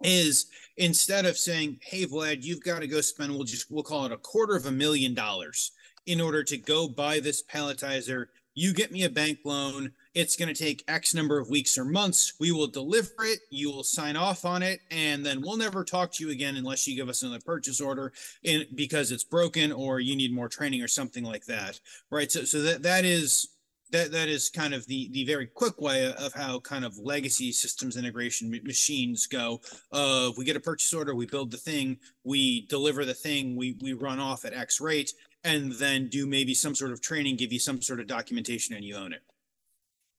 is instead of saying, "Hey Vlad, you've got to go spend we'll just we'll call it a quarter of a million dollars in order to go buy this palletizer, you get me a bank loan. It's going to take X number of weeks or months. We will deliver it. You will sign off on it, and then we'll never talk to you again unless you give us another purchase order in because it's broken or you need more training or something like that, right? So, so that that is that that is kind of the the very quick way of how kind of legacy systems integration machines go. Uh, we get a purchase order, we build the thing, we deliver the thing, we we run off at X rate, and then do maybe some sort of training, give you some sort of documentation, and you own it.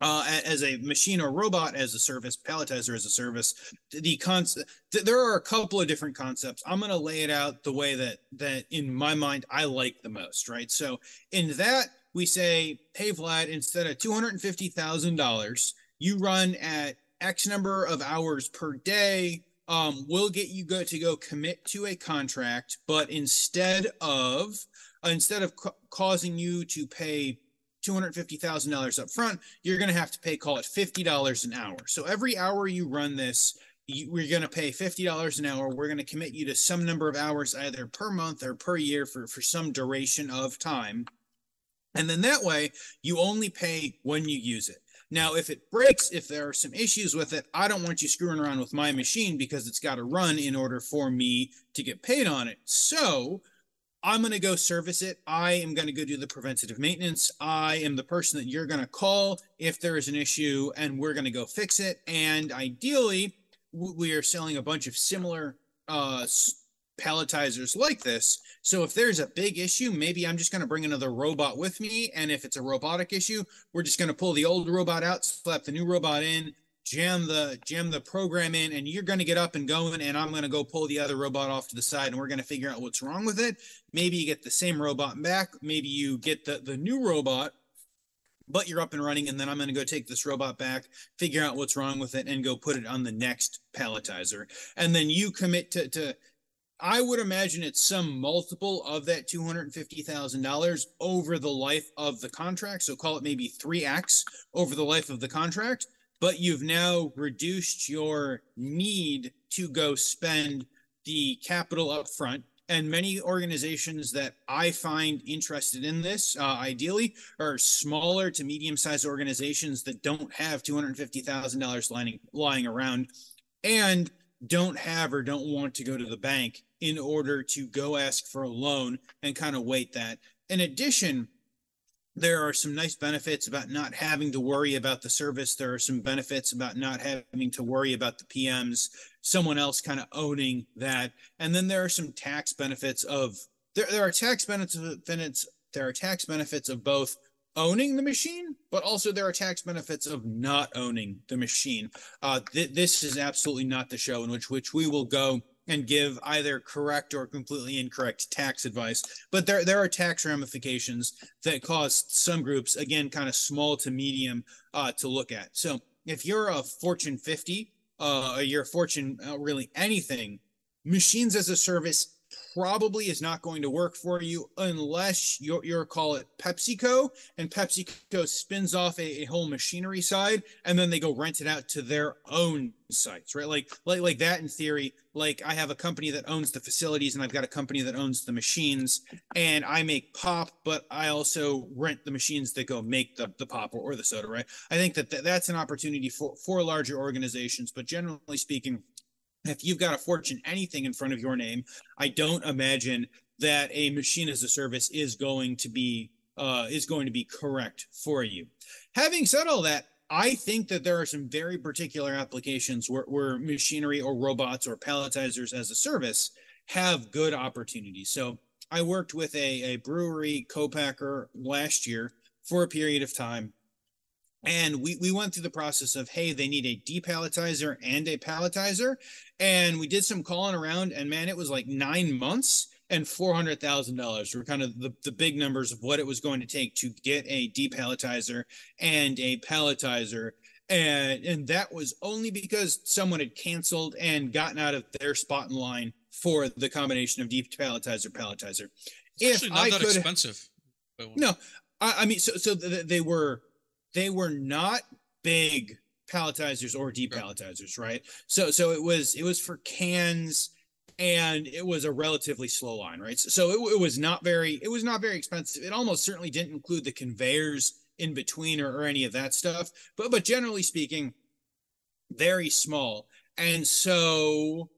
Uh, as a machine or robot as a service, palletizer as a service, the concept there are a couple of different concepts. I'm going to lay it out the way that that in my mind I like the most, right? So in that we say, hey, Vlad, instead of $250,000, you run at X number of hours per day. Um, we'll get you go to go commit to a contract, but instead of instead of ca- causing you to pay $250,000 up front, you're going to have to pay, call it $50 an hour. So every hour you run this, you, we're going to pay $50 an hour. We're going to commit you to some number of hours, either per month or per year for, for some duration of time. And then that way, you only pay when you use it. Now, if it breaks, if there are some issues with it, I don't want you screwing around with my machine because it's got to run in order for me to get paid on it. So I'm going to go service it. I am going to go do the preventative maintenance. I am the person that you're going to call if there is an issue and we're going to go fix it. And ideally, we are selling a bunch of similar uh, palletizers like this. So if there's a big issue, maybe I'm just going to bring another robot with me. And if it's a robotic issue, we're just going to pull the old robot out, slap the new robot in, jam the jam the program in, and you're going to get up and going. And I'm going to go pull the other robot off to the side, and we're going to figure out what's wrong with it. Maybe you get the same robot back. Maybe you get the the new robot but you're up and running and then i'm going to go take this robot back figure out what's wrong with it and go put it on the next palletizer and then you commit to, to I would imagine it's some multiple of that $250,000 over the life of the contract. So call it maybe 3x over the life of the contract. But you've now reduced your need to go spend the capital up front. And many organizations that I find interested in this, uh, ideally, are smaller to medium sized organizations that don't have $250,000 lying, lying around and don't have or don't want to go to the bank in order to go ask for a loan and kind of wait that. In addition, there are some nice benefits about not having to worry about the service. There are some benefits about not having to worry about the PMs, someone else kind of owning that. And then there are some tax benefits of there, there are tax benefits there are tax benefits of both owning the machine, but also there are tax benefits of not owning the machine. Uh, th- this is absolutely not the show in which which we will go and give either correct or completely incorrect tax advice. But there, there are tax ramifications that cause some groups, again, kind of small to medium, uh, to look at. So if you're a Fortune 50, uh, you're a Fortune, uh, really anything, machines as a service probably is not going to work for you unless you're, you're call it PepsiCo and PepsiCo spins off a, a, whole machinery side and then they go rent it out to their own sites, right? Like, like, like that in theory, like I have a company that owns the facilities and I've got a company that owns the machines and I make pop, but I also rent the machines that go make the, the pop or, or the soda, right? I think that th- that's an opportunity for, for larger organizations, but generally speaking, if you've got a fortune anything in front of your name, I don't imagine that a machine as a service is going to be uh, is going to be correct for you. Having said all that, I think that there are some very particular applications where, where machinery or robots or palletizers as a service have good opportunities. So I worked with a, a brewery co-packer last year for a period of time and we, we went through the process of hey they need a depalletizer and a palletizer. And we did some calling around and man it was like nine months and $400000 were kind of the, the big numbers of what it was going to take to get a depalletizer and a palletizer. And and that was only because someone had canceled and gotten out of their spot in line for the combination of depalletizer palletizer. It's if not I that could, expensive no I, I mean so so they were they were not big palletizers or depalletizers, right? So so it was it was for cans and it was a relatively slow line, right? So, it, it, was not very it was not very expensive. It almost certainly didn't include the conveyors in between or, or any of that stuff, but but generally speaking, very small. And so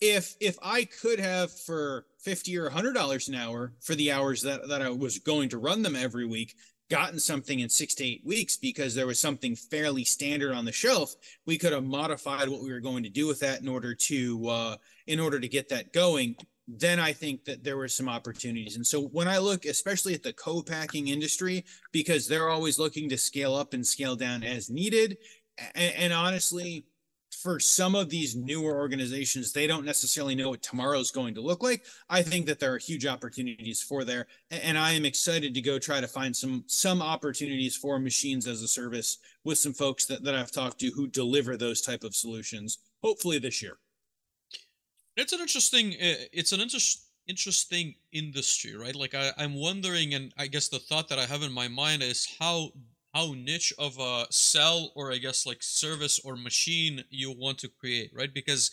if if I could have for 50 or 100 dollars an hour for the hours that that I was going to run them every week gotten something in six to eight weeks because there was something fairly standard on the shelf we could have modified what we were going to do with that in order to uh, in order to get that going. Then i think that there were some opportunities. And so when i look especially at the co-packing industry because they're always looking to scale up and scale down as needed. And, and honestly for some of these newer organizations, they don't necessarily know what tomorrow is going to look like. I think that there are huge opportunities for there, and I am excited to go try to find some some opportunities for machines as a service with some folks that, that I've talked to who deliver those type of solutions. Hopefully this year. It's an interesting. It's an interest interesting industry, right? Like I, I'm wondering, and I guess the thought that I have in my mind is how how niche of a cell or I guess like service or machine you want to create, right? Because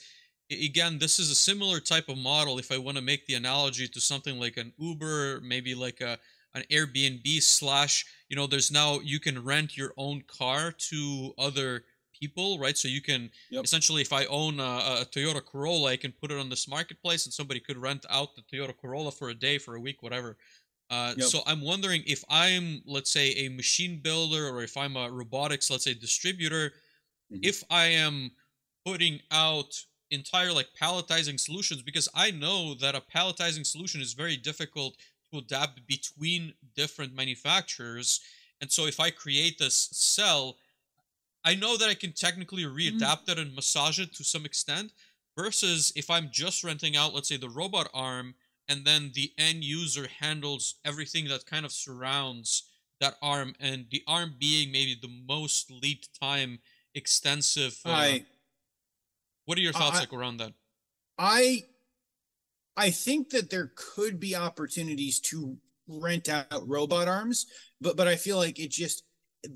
again, this is a similar type of model. If I want to make the analogy to something like an Uber, maybe like a an Airbnb slash, you know, there's now you can rent your own car to other people, right? So you can yep. essentially, if I own a, a, Toyota Corolla, I can put it on this marketplace, and somebody could rent out the Toyota Corolla for a day, for a week, whatever. Uh, yep. So I'm wondering if I'm, let's say, a machine builder or if I'm a robotics, let's say, distributor, mm-hmm. if I am putting out entire like palletizing solutions, because I know that a palletizing solution is very difficult to adapt between different manufacturers. And so if I create this cell, I know that I can technically readapt mm-hmm. it and massage it to some extent. Versus if I'm just renting out, let's say, the robot arm and then the end user handles everything that kind of surrounds that arm and the arm being maybe the most lead time extensive uh, I, what are your thoughts I, like around that? I i think that there could be opportunities to rent out robot arms but but i feel like it just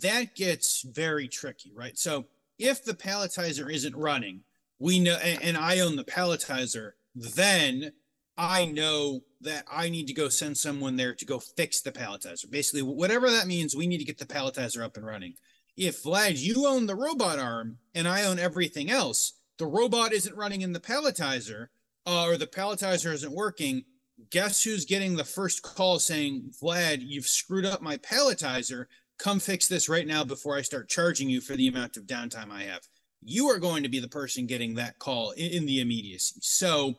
that gets very tricky right? So if the palletizer isn't running we know and, and i own the palletizer then I know that I need to go send someone there to go fix the palletizer. Basically, whatever that means, we need to get the palletizer up and running. If Vlad, you own the robot arm and I own everything else, the robot isn't running in the palletizer, uh, or the palletizer isn't working. Guess who's getting the first call saying, Vlad, you've screwed up my palletizer. Come fix this right now before I start charging you for the amount of downtime I have. You are going to be the person getting that call in, in the immediacy. So,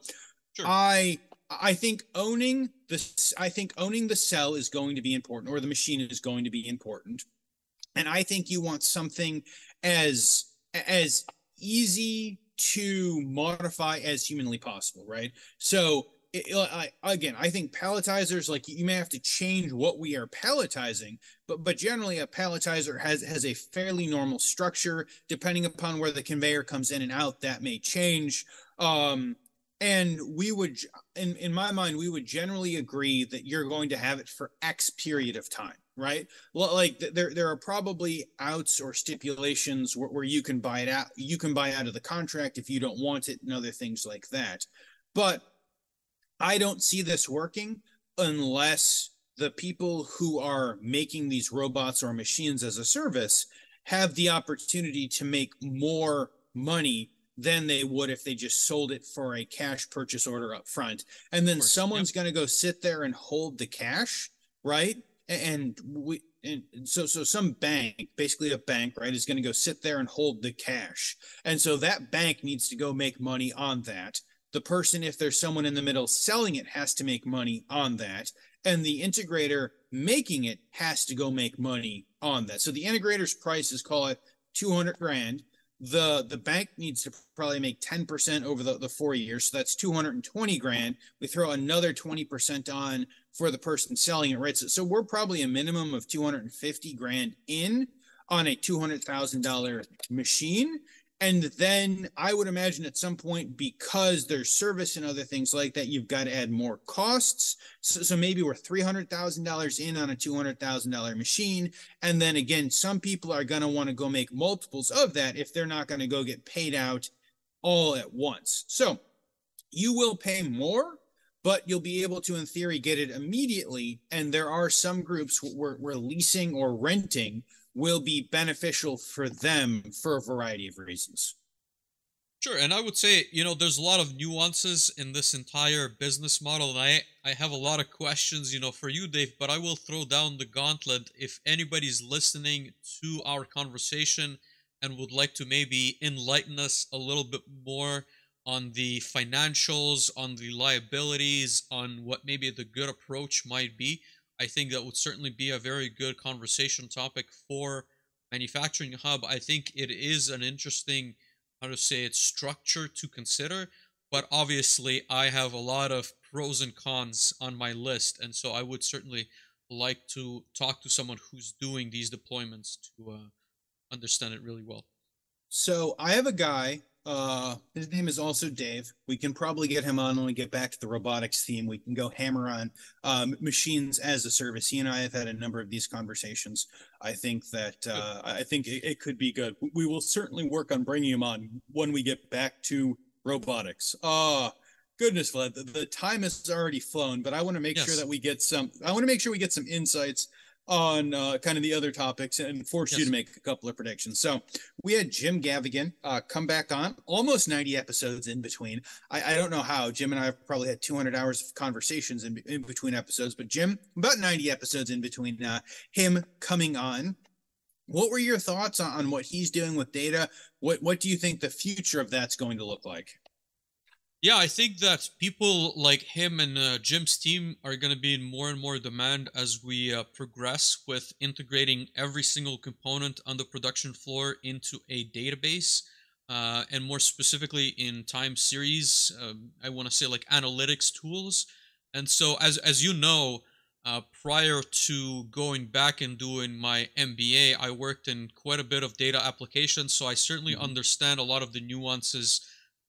Sure. I I think owning the I think owning the cell is going to be important, or the machine is going to be important, and I think you want something as as easy to modify as humanly possible, right? So it, I, again, I think palletizers like you may have to change what we are palletizing, but but generally a palletizer has has a fairly normal structure. Depending upon where the conveyor comes in and out, that may change. Um, and we would in, in my mind we would generally agree that you're going to have it for x period of time right? Like there there are probably outs or stipulations where, where you can buy it out you can buy out of the contract if you don't want it and other things like that. But i don't see this working unless the people who are making these robots or machines as a service have the opportunity to make more money than they would if they just sold it for a cash purchase order up front. And then someone's yep. going to go sit there and hold the cash, right? And we and so so some bank, basically a bank, right, is going to go sit there and hold the cash. And so that bank needs to go make money on that. The person, if there's someone in the middle selling it, has to make money on that. And the integrator making it has to go make money on that. So the integrator's price is call it 200 grand. The the bank needs to probably make 10% over the, the four years. So that's 220 grand. We throw another 20% on for the person selling it, right? So, so we're probably a minimum of 250 grand in on a $200,000 machine. And then I would imagine at some point, because there's service and other things like that, you've got to add more costs. So, so maybe we're $300,000 in on a $200,000 machine. And then again, some people are going to want to go make multiples of that if they're not going to go get paid out all at once. So you will pay more, but you'll be able to, in theory, get it immediately. And there are some groups where, where leasing or renting will be beneficial for them for a variety of reasons. Sure, and I would say, you know, there's a lot of nuances in this entire business model, and I I have a lot of questions, you know, for you, Dave. But I will throw down the gauntlet if anybody's listening to our conversation and would like to maybe enlighten us a little bit more on the financials, on the liabilities, on what maybe the good approach might be. I think that would certainly be a very good conversation topic for Manufacturing Hub. I think it is an interesting, how to say it, structure to consider. But obviously, I have a lot of pros and cons on my list. And so I would certainly like to talk to someone who's doing these deployments to uh, understand it really well. So I have a guy uh, his name is also Dave. We can probably get him on when we get back to the robotics theme. We can go hammer on um, machines as a service. He and I have had a number of these conversations. I think that uh, I think it, it, could be good. We will certainly work on bringing him on when we get back to robotics. Ah, uh, goodness, Vlad, the, the, time has already flown. But I want to make yes. sure that we get some. I want to make sure we get some insights on uh, kind of the other topics and force yes. you to make a couple of predictions. So we had Jim Gavigan uh, come back on, almost 90 episodes in between. I, I, don't know how. Jim and I have probably had 200 hours of conversations in, in between episodes, but Jim, about 90 episodes in between uh, him coming on. What were your thoughts on, on what he's doing with data? What what do you think the future of that's going to look like? Yeah, I think that people like him and uh, Jim's team are going to be in more and more demand as we uh, progress with integrating every single component on the production floor into a database. Uh, and more specifically in time series, um, I want to say like analytics tools. And so, as, as you know, uh, prior to going back and doing my MBA, I worked in quite a bit of data applications. So I certainly mm-hmm. understand a lot of the nuances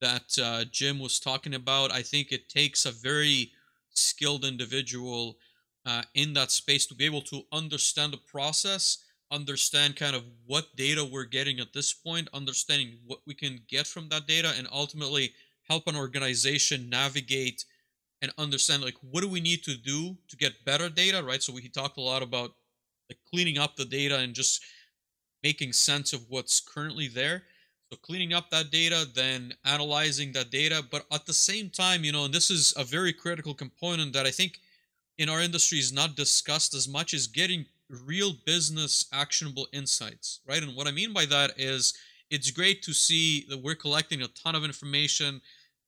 that uh, Jim was talking about. I think it takes a very skilled individual uh, in that space to be able to understand the process, understand kind of what data we're getting at this point, understanding what we can get from that data, and ultimately help an organization navigate and understand like what do we need to do to get better data, right? So we talked a lot about like cleaning up the data and just making sense of what's currently there so cleaning up that data, then analyzing that data, but at the same time, you know, and this is a very critical component that I think in our industry is not discussed as much is getting real business actionable insights, right? And what I mean by that is it's great to see that we're collecting a ton of information.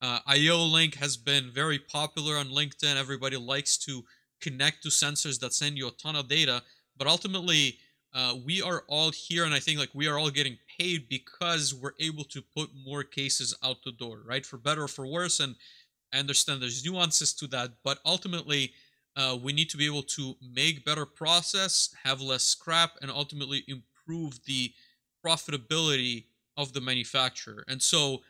Uh, IO Link has been very popular on LinkedIn. Everybody likes to connect to sensors that send you a ton of data, but ultimately, uh, we are all here, and I think like we are all getting paid because we're able to put more cases out the door, right? For better or for worse. And I understand there's nuances to that, but ultimately, uh, we need to be able to make better process, have less scrap, and ultimately improve the profitability of the manufacturer. And so,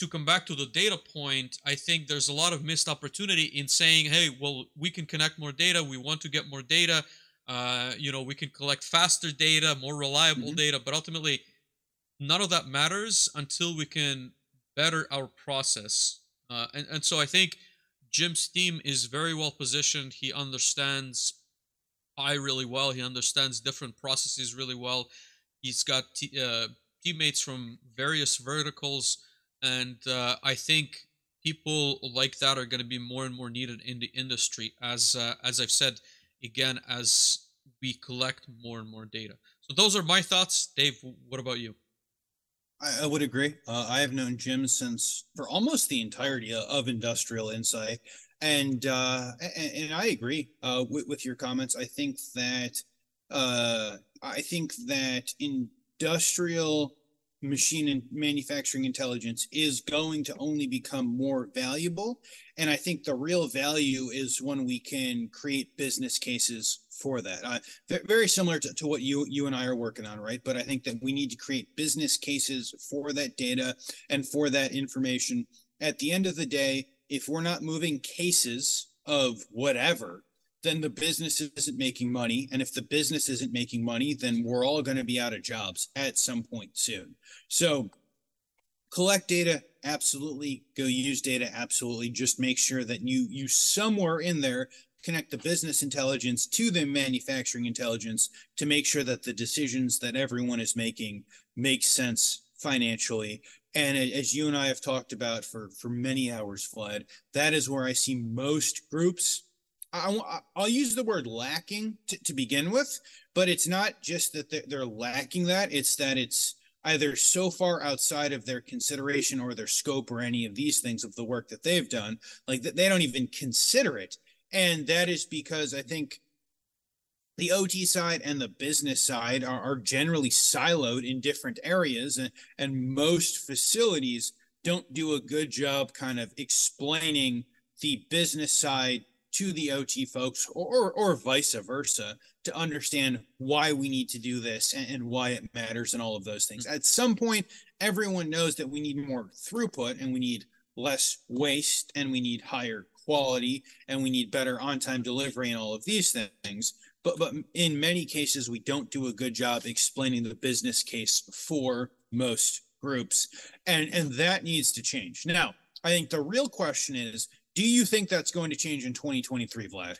to come back to the data point, I think there's a lot of missed opportunity in saying, hey, well, we can connect more data, we want to get more data uh, you know, we can collect faster data, more reliable mm-hmm. data, but ultimately, none of that matters until we can better our process. Uh, and, and so I think Jim's team is very well positioned. He understands I really well. He understands different processes really well. He's got t- uh, teammates from various verticals, and uh, I think people like that are going to be more and more needed in the industry. As uh, as I've said, again as we collect more and more data. So those are my thoughts. Dave, what about you? I, I would agree. Uh, I have known Jim since for almost the entirety of Industrial Insight, and uh, and, and I agree uh, with, with your comments. I think that uh, I think that industrial machine and manufacturing intelligence is going to only become more valuable. And I think the real value is when we can create business cases for that. Uh, very similar to, to what you you and I are working on, right? But I think that we need to create business cases for that data and for that information. At the end of the day, if we're not moving cases of whatever then the business isn't making money. And if the business isn't making money, then we're all going to be out of jobs at some point soon. So collect data, absolutely. Go use data, absolutely. Just make sure that you you somewhere in there connect the business intelligence to the manufacturing intelligence to make sure that the decisions that everyone is making make sense financially and as you and I have talked about for for many hours, Vlad, that is where I see most groups I, will use the word lacking to, to, begin with, but it's not just that they're, they're lacking that. It's that it's either so far outside of their consideration or their scope or any of these things of the work that they've done, like that they don't even consider it. And that is because I think the OT side and the business side are, are generally siloed in different areas, and, and most facilities don't do a good job kind of explaining the business side to the OT folks or, or, or vice versa to understand why we need to do this and, and, why it matters and all of those things. At some point, everyone knows that we need more throughput and we need less waste and we need higher quality and we need better on-time delivery and all of these things. But but in many cases, we don't do a good job explaining the business case for most groups, and and that needs to change. Now, I think the real question is do you think that's going to change in 2023, Vlad?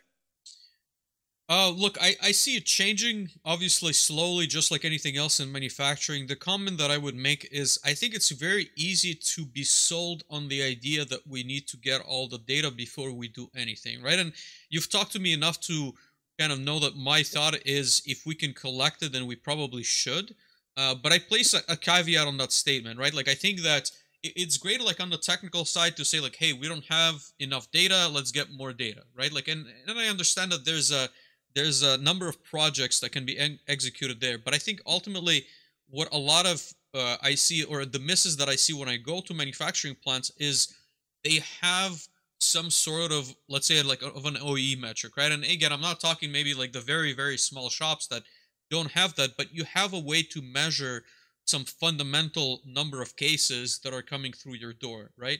Uh, look, I, I see it changing, obviously slowly, just like anything else in manufacturing. The comment that I would make is I think it's very easy to be sold on the idea that we need to get all the data before we do anything, right? And you've talked to me enough to kind of know that my thought is if we can collect it, then we probably should. Uh, but I place a, a caveat on that statement, right? Like, I think that it's great like on the technical side to say like hey we don't have enough data let's get more data right? Like and, and i understand that there's a there's a number of projects that can be en- executed there but i think ultimately what a lot of uh, i see or the misses that i see when i go to manufacturing plants is they have some sort of let's say like of an oe metric right? And again i'm not talking maybe like the very very small shops that don't have that but you have a way to measure some fundamental number of cases that are coming through your door, right?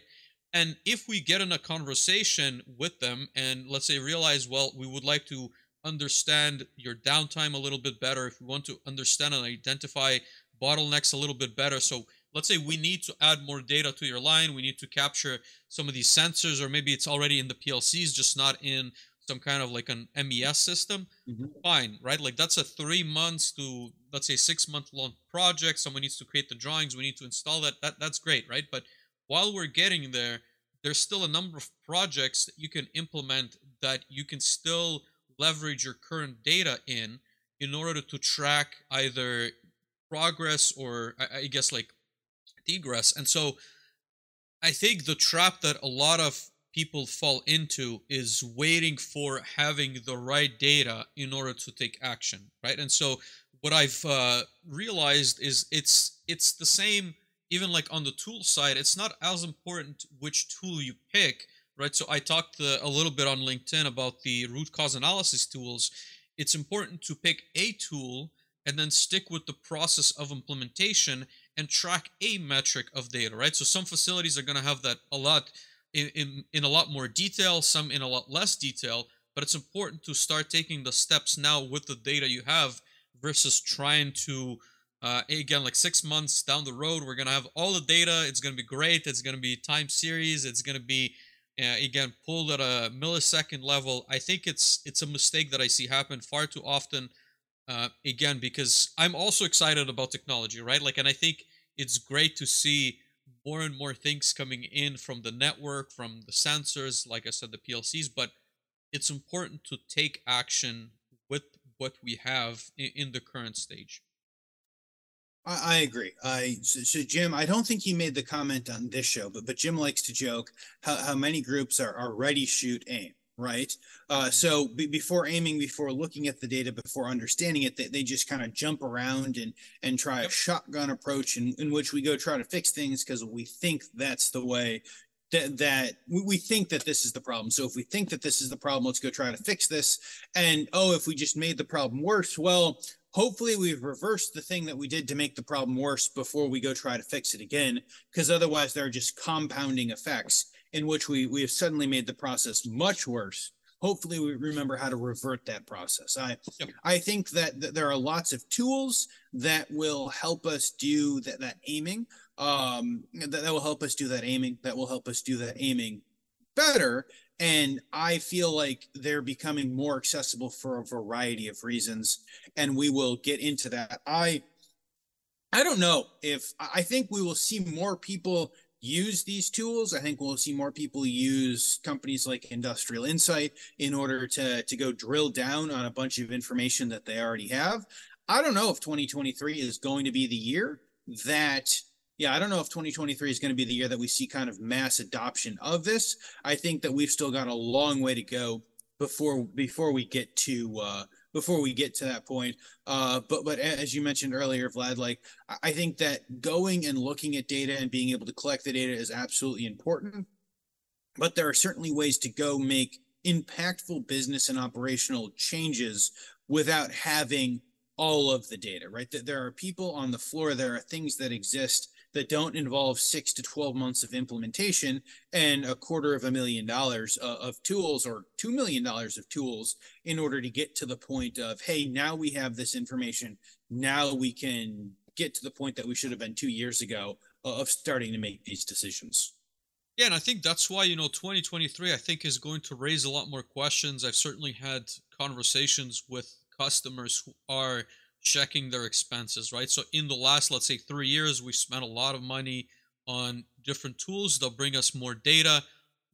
And if we get in a conversation with them and let's say realize, well, we would like to understand your downtime a little bit better, if we want to understand and identify bottlenecks a little bit better. So let's say we need to add more data to your line, we need to capture some of these sensors, or maybe it's already in the PLCs, just not in some kind of like an MES system, mm-hmm. fine, right? Like that's a three months to let's say six month long project. Someone needs to create the drawings. We need to install that. That that's great, right? But while we're getting there, there's still a number of projects that you can implement that you can still leverage your current data in in order to track either progress or I, I guess like degress. And so I think the trap that a lot of people fall into is waiting for having the right data in order to take action right? And so what i've uh, realized is it's it's the same even like on the tool side it's not as important which tool you pick right? So i talked uh, a little bit on linkedin about the root cause analysis tools. It's important to pick a tool and then stick with the process of implementation and track a metric of data right? So some facilities are going to have that a lot in, in, in a lot more detail, some in a lot less detail, but it's important to start taking the steps now with the data you have versus trying to uh, again like six months down the road we're going to have all the data it's going to be great it's going to be time series it's going to be uh, again pulled at a millisecond level. I think it's it's a mistake that i see happen far too often uh, again because i'm also excited about technology right? Like and i think it's great to see more and more things coming in from the network, from the sensors, like I said, the PLCs, but it's important to take action with what we have in, in the current stage. I, I agree. I so, so, Jim, I don't think he made the comment on this show, but but Jim likes to joke how, how many groups are, are ready, shoot, aim, right? Uh, so b- before aiming, before looking at the data, before understanding it, they, they just kind of jump around and and try a shotgun approach in, in which we go try to fix things because we think that's the way that that we think that this is the problem. So if we think that this is the problem, let's go try to fix this. And oh, if we just made the problem worse, well, hopefully we've reversed the thing that we did to make the problem worse before we go try to fix it again because otherwise there are just compounding effects in which we we have suddenly made the process much worse. Hopefully we remember how to revert that process. I i think that, that there are lots of tools that will help us do that that aiming. Um that, that will help us do that aiming that will help us do that aiming better. And i feel like they're becoming more accessible for a variety of reasons and we will get into that. I i don't know if i think we will see more people use these tools i think we'll see more people use companies like industrial insight in order to to go drill down on a bunch of information that they already have i don't know if 2023 is going to be the year that yeah, I don't know if 2023 is going to be the year that we see kind of mass adoption of this. I think that we've still got a long way to go before before we get to uh, before we get to that point. Uh, but but as you mentioned earlier, Vlad, like I think that going and looking at data and being able to collect the data is absolutely important. But there are certainly ways to go make impactful business and operational changes without having all of the data, right? That there are people on the floor, there are things that exist that don't involve six to 12 months of implementation and a quarter of a million dollars uh, of tools or $2 million of tools in order to get to the point of, hey, now we have this information. Now we can get to the point that we should have been two years ago uh, of starting to make these decisions. Yeah, and I think that's why, you know, 2023, I think, is going to raise a lot more questions. I've certainly had conversations with customers who are checking their expenses, right? So in the last, let's say, three years, we spent a lot of money on different tools. They'll bring us more data.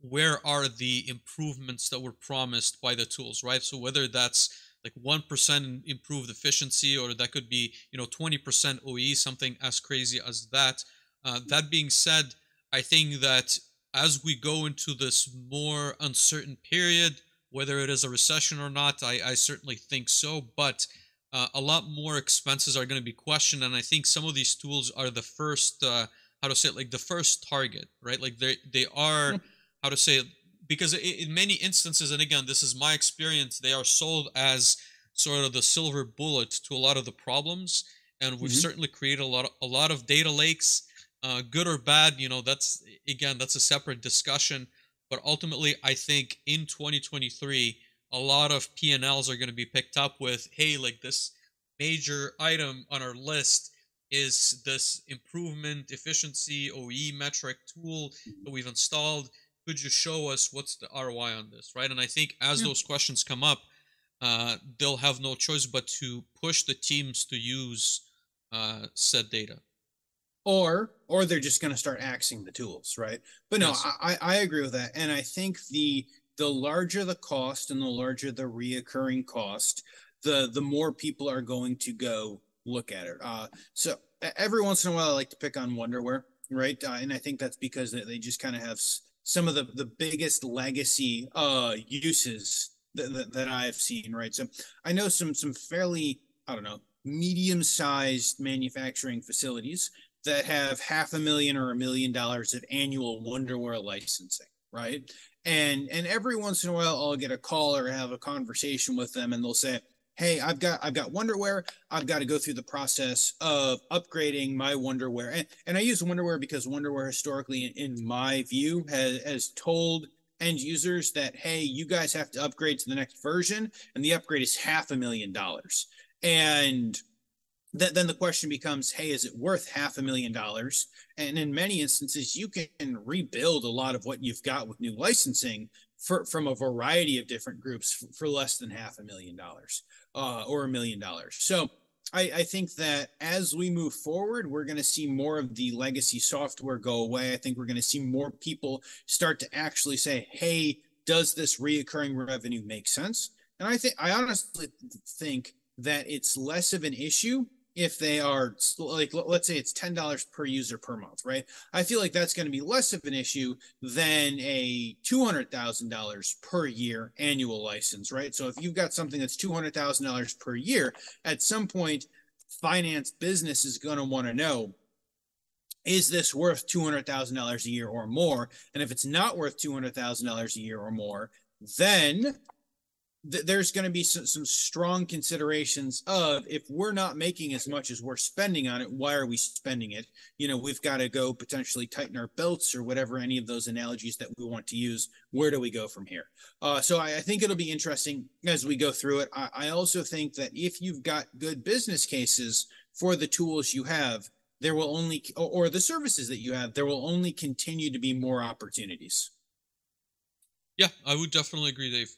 Where are the improvements that were promised by the tools, right? So whether that's like 1% improved efficiency or that could be, you know, 20% OE, something as crazy as that. Uh, that being said, I think that as we go into this more uncertain period, whether it is a recession or not, I, I certainly think so. But uh, a lot more expenses are going to be questioned and i think some of these tools are the first uh, how to say it like the first target right like they they are how to say it because in many instances and again this is my experience they are sold as sort of the silver bullet to a lot of the problems and we've mm-hmm. certainly created a lot of, a lot of data lakes uh, good or bad you know that's again that's a separate discussion but ultimately i think in 2023 a lot of P&Ls are going to be picked up with, hey, like this major item on our list is this improvement efficiency OE metric tool that we've installed. Could you show us what's the ROI on this, right? And I think as yeah. those questions come up, uh, they'll have no choice but to push the teams to use uh, said data. Or, or they're just going to start axing the tools, right? But no, yes. I, I agree with that, and I think the the larger the cost and the larger the reoccurring cost, the the more people are going to go look at it. Uh, so every once in a while, I like to pick on Wonderware, right? Uh, and I think that's because they, just kind of have some of the the biggest legacy uh, uses that, that, that I've seen, right? So I know some some fairly I don't know medium sized manufacturing facilities that have half a million or a million dollars of annual Wonderware licensing, right? And and every once in a while I'll get a call or have a conversation with them and they'll say hey I've got I've got Wonderware. I've got to go through the process of upgrading my Wonderware. And, and I use Wonderware because Wonderware historically in, in my view has, has told end users that hey you guys have to upgrade to the next version and the upgrade is half a million dollars. And that then the question becomes hey is it worth half a million dollars and in many instances you can rebuild a lot of what you've got with new licensing for, from a variety of different groups for, for less than half a million dollars uh, or a million dollars so I, I, think that as we move forward, we're going to see more of the legacy software go away. I think we're going to see more people start to actually say, "Hey, does this reoccurring revenue make sense?" And I think I honestly think that it's less of an issue if they are like let's say it's $10 per user per month right i feel like that's going to be less of an issue than a $200000 per year annual license right so if you've got something that's $200000 per year at some point finance business is going to want to know is this worth $200,000 a year or more? And if it's not worth $200,000 a year or more, then th- there's going to be some, some strong considerations of if we're not making as much as we're spending on it, why are we spending it? You know, we've got to go potentially tighten our belts or whatever any of those analogies that we want to use. Where do we go from here? Uh, so I, I, think it'll be interesting as we go through it. I, I also think that if you've got good business cases for the tools you have, there will only or the services that you have there will only continue to be more opportunities yeah i would definitely agree dave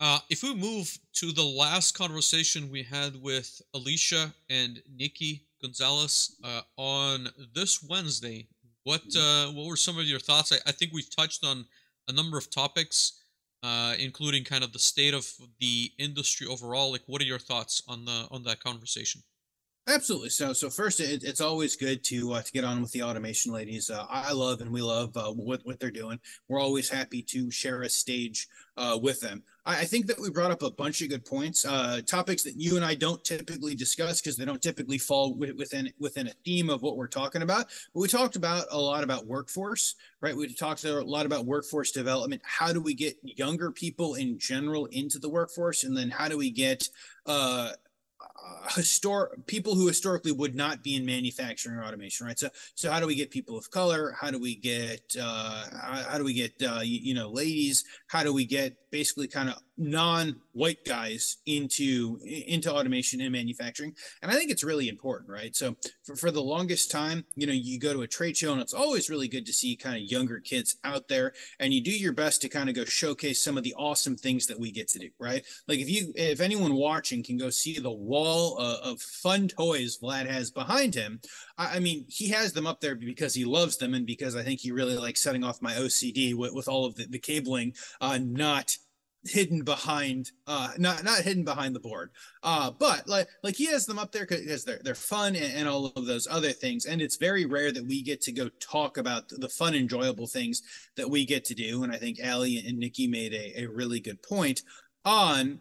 uh, if we move to the last conversation we had with Alicia and Nikki Gonzales uh, on this Wednesday, what uh, what were some of your thoughts? I, I, think we've touched on a number of topics, uh, including kind of the state of the industry overall. Like, what are your thoughts on the on that conversation? Absolutely. So, so first, it, it's always good to uh, to get on with the automation ladies. Uh, I love and we love uh, what what they're doing. We're always happy to share a stage uh, with them. I, I, think that we brought up a bunch of good points, uh, topics that you and I don't typically discuss because they don't typically fall within within a theme of what we're talking about. But we talked about a lot about workforce, right? We talked a lot about workforce development. How do we get younger people in general into the workforce, and then how do we get uh, uh, historic people who historically would not be in manufacturing or automation, right? So, so how do we get people of color? How do we get uh, how, how do we get uh, you, you know ladies? How do we get basically kind of non-white guys into into automation and manufacturing. And i think it's really important right? So for, for the longest time you know you go to a trade show and it's always really good to see kind of younger kids out there and you do your best to kind of go showcase some of the awesome things that we get to do right? Like if you if anyone watching can go see the wall of, of fun toys vlad has behind him I, I mean he has them up there because he loves them and because i think he really likes setting off my ocd with, with all of the, the cabling uh not hidden behind uh not not hidden behind the board. Uh but like like he has them up there because they're they're fun and, and, all of those other things. And it's very rare that we get to go talk about the fun enjoyable things that we get to do. And i think ali and nikki made a, a really good point on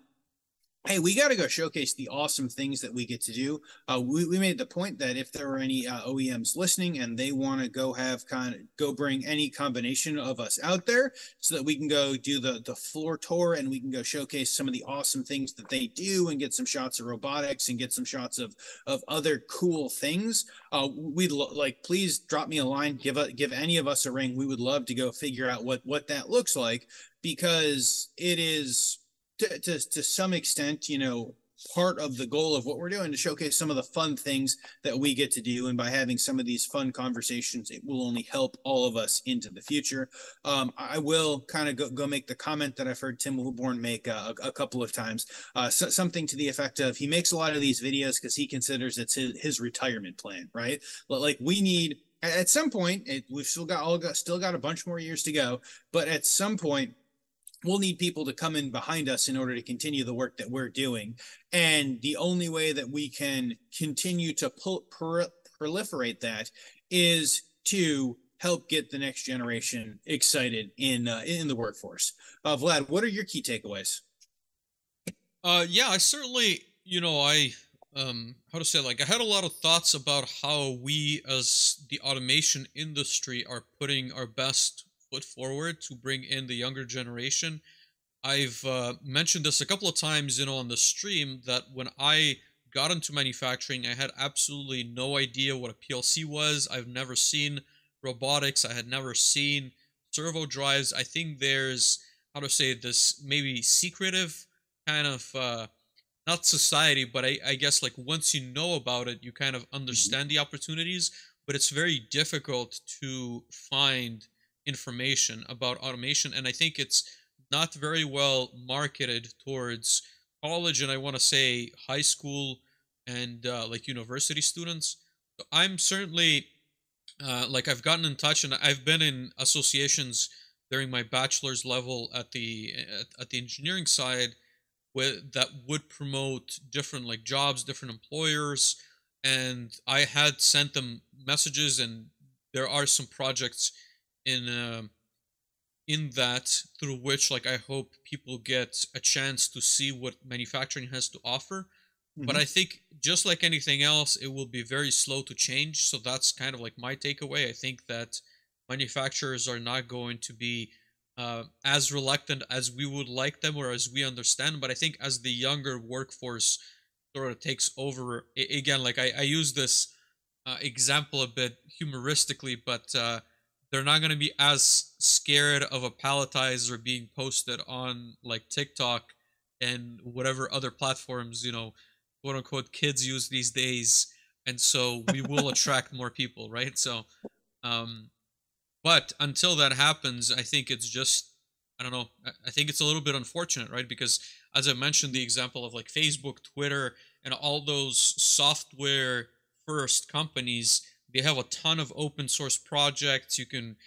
hey, we got to go showcase the awesome things that we get to do. Uh, we, we made the point that if there are any uh, OEMs listening and they want to go have kind of go bring any combination of us out there so that we can go do the, the floor tour and we can go showcase some of the awesome things that they do and get some shots of robotics and get some shots of, of other cool things. Uh, we'd lo- like, please drop me a line, give a, give any of us a ring. We would love to go figure out what, what that looks like because it is to, to, to some extent, you know, part of the goal of what we're doing to showcase some of the fun things that we get to do. And by having some of these fun conversations, it will only help all of us into the future. Um, I will kind of go, go make the comment that I've heard Tim Wilborne make uh, a, a, couple of times, uh, so, something to the effect of he makes a lot of these videos because he considers it's his, his retirement plan, right? But like we need at some point, it, we've still got all got still got a bunch more years to go, but at some point we'll need people to come in behind us in order to continue the work that we're doing. And the only way that we can continue to pull, proliferate that is to help get the next generation excited in uh, in the workforce. Uh, Vlad, what are your key takeaways? Uh, yeah, I certainly, you know, I um, how to say, like, I had a lot of thoughts about how we, as the automation industry, are putting our best foot forward to bring in the younger generation. I've uh, mentioned this a couple of times, you know, on the stream that when I got into manufacturing, I had absolutely no idea what a PLC was. I've never seen robotics. I had never seen servo drives. I think there's how to say this maybe secretive kind of uh, not society, but I, I guess like once you know about it, you kind of mm-hmm. understand the opportunities. But it's very difficult to find information about automation and i think it's not very well marketed towards college and i want to say high school and uh, like university students. I'm certainly uh, like i've gotten in touch and i've been in associations during my bachelor's level at the at, at the engineering side with that would promote different like jobs different employers and I had sent them messages, and there are some projects in uh, in that through which like I hope people get a chance to see what manufacturing has to offer. Mm-hmm. But I think just like anything else, it will be very slow to change. So that's kind of like my takeaway. I think that manufacturers are not going to be uh, as reluctant as we would like them or as we understand. But I think as the younger workforce sort of takes over, again, like I, I use this uh, example a bit humoristically, but uh, they're not going to be as scared of a palletizer being posted on like TikTok and whatever other platforms, you know, quote unquote kids use these days. And so we will *laughs* attract more people, right? So, um, but until that happens, I think it's just, I don't know, I think it's a little bit unfortunate, right? Because as I mentioned, the example of like Facebook, Twitter, and all those software first companies, they have a ton of open source projects. You can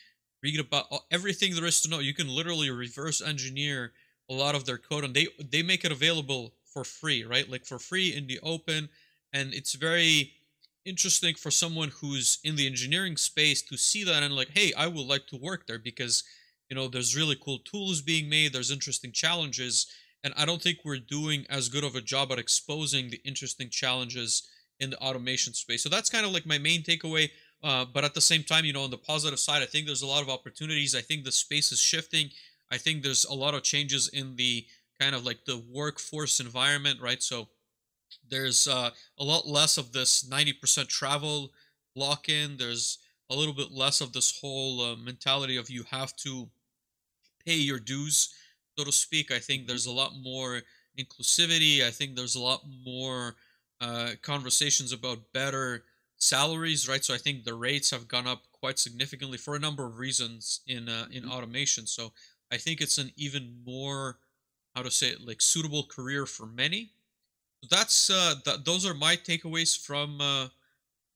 read about everything there is to know. You can literally reverse engineer a lot of their code and they they make it available for free, right? Like for free in the open and it's very interesting for someone who's in the engineering space to see that and like, "Hey, I would like to work there because you know, there's really cool tools being made, there's interesting challenges." And I don't think we're doing as good of a job at exposing the interesting challenges in the automation space. So that's kind of like my main takeaway. Uh, but at the same time, you know, on the positive side, I think there's a lot of opportunities. I think the space is shifting. I think there's a lot of changes in the kind of like the workforce environment, right? So there's uh, a lot less of this 90% travel lock in. There's a little bit less of this whole uh, mentality of you have to pay your dues, so to speak. I think there's a lot more inclusivity. I think there's a lot more uh, conversations about better salaries, right? So I think the rates have gone up quite significantly for a number of reasons in uh, in mm-hmm. automation. So I think it's an even more how to say it like suitable career for many. That's uh, th- those are my takeaways from uh,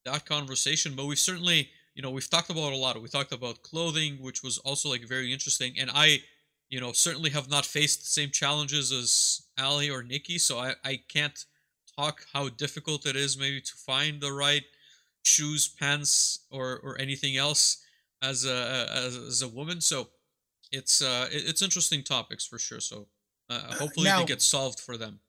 that conversation. But we've certainly you know we've talked about a lot. We talked about clothing, which was also like very interesting, and I you know certainly have not faced the same challenges as Ali or Nikki, so I I can't talk how difficult it is maybe to find the right shoes, pants, or or anything else as a as, as a woman. So it's uh it's interesting topics for sure. So uh, hopefully now, they get solved for them.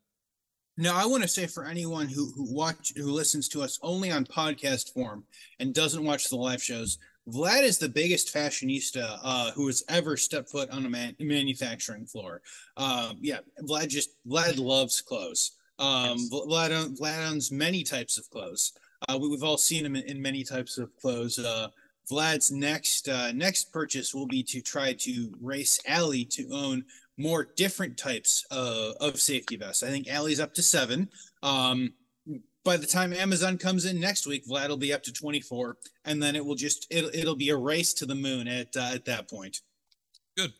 Now I want to say for anyone who who watch who listens to us only on podcast form and doesn't watch the live shows. Vlad is the biggest fashionista uh, who has ever stepped foot on a man- manufacturing floor. Um, yeah, Vlad just Vlad loves clothes. Um, yes. Vlad, Vlad owns many types of clothes. Uh, we, have all seen him in, in, many types of clothes. Uh, Vlad's next uh, next purchase will be to try to race Ali to own more different types of, of safety vests. I think Ali's up to seven. Um, by the time Amazon comes in next week, Vlad will be up to 24, and then it will just it'll, it'll be a race to the moon at uh, at that point. Good.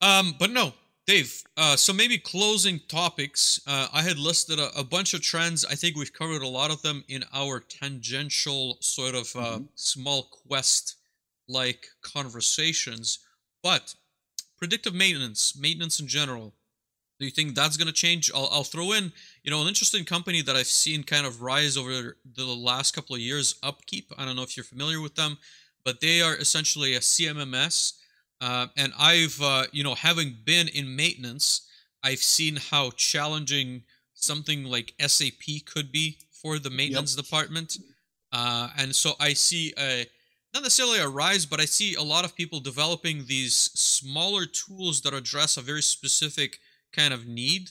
Um, but no, Dave, uh, so maybe closing topics. Uh, I had listed a, a, bunch of trends. I think we've covered a lot of them in our tangential sort of uh, mm-hmm. small quest like conversations. But predictive maintenance, maintenance in general, do you think that's going to change? I'll, I'll throw in, you know, an interesting company that I've seen kind of rise over the last couple of years, Upkeep. I don't know if you're familiar with them, but they are essentially a CMMS uh, and I've, uh, you know, having been in maintenance, I've seen how challenging something like SAP could be for the maintenance yep. department. Uh, and so I see a, not necessarily a rise, but I see a lot of people developing these smaller tools that address a very specific kind of need.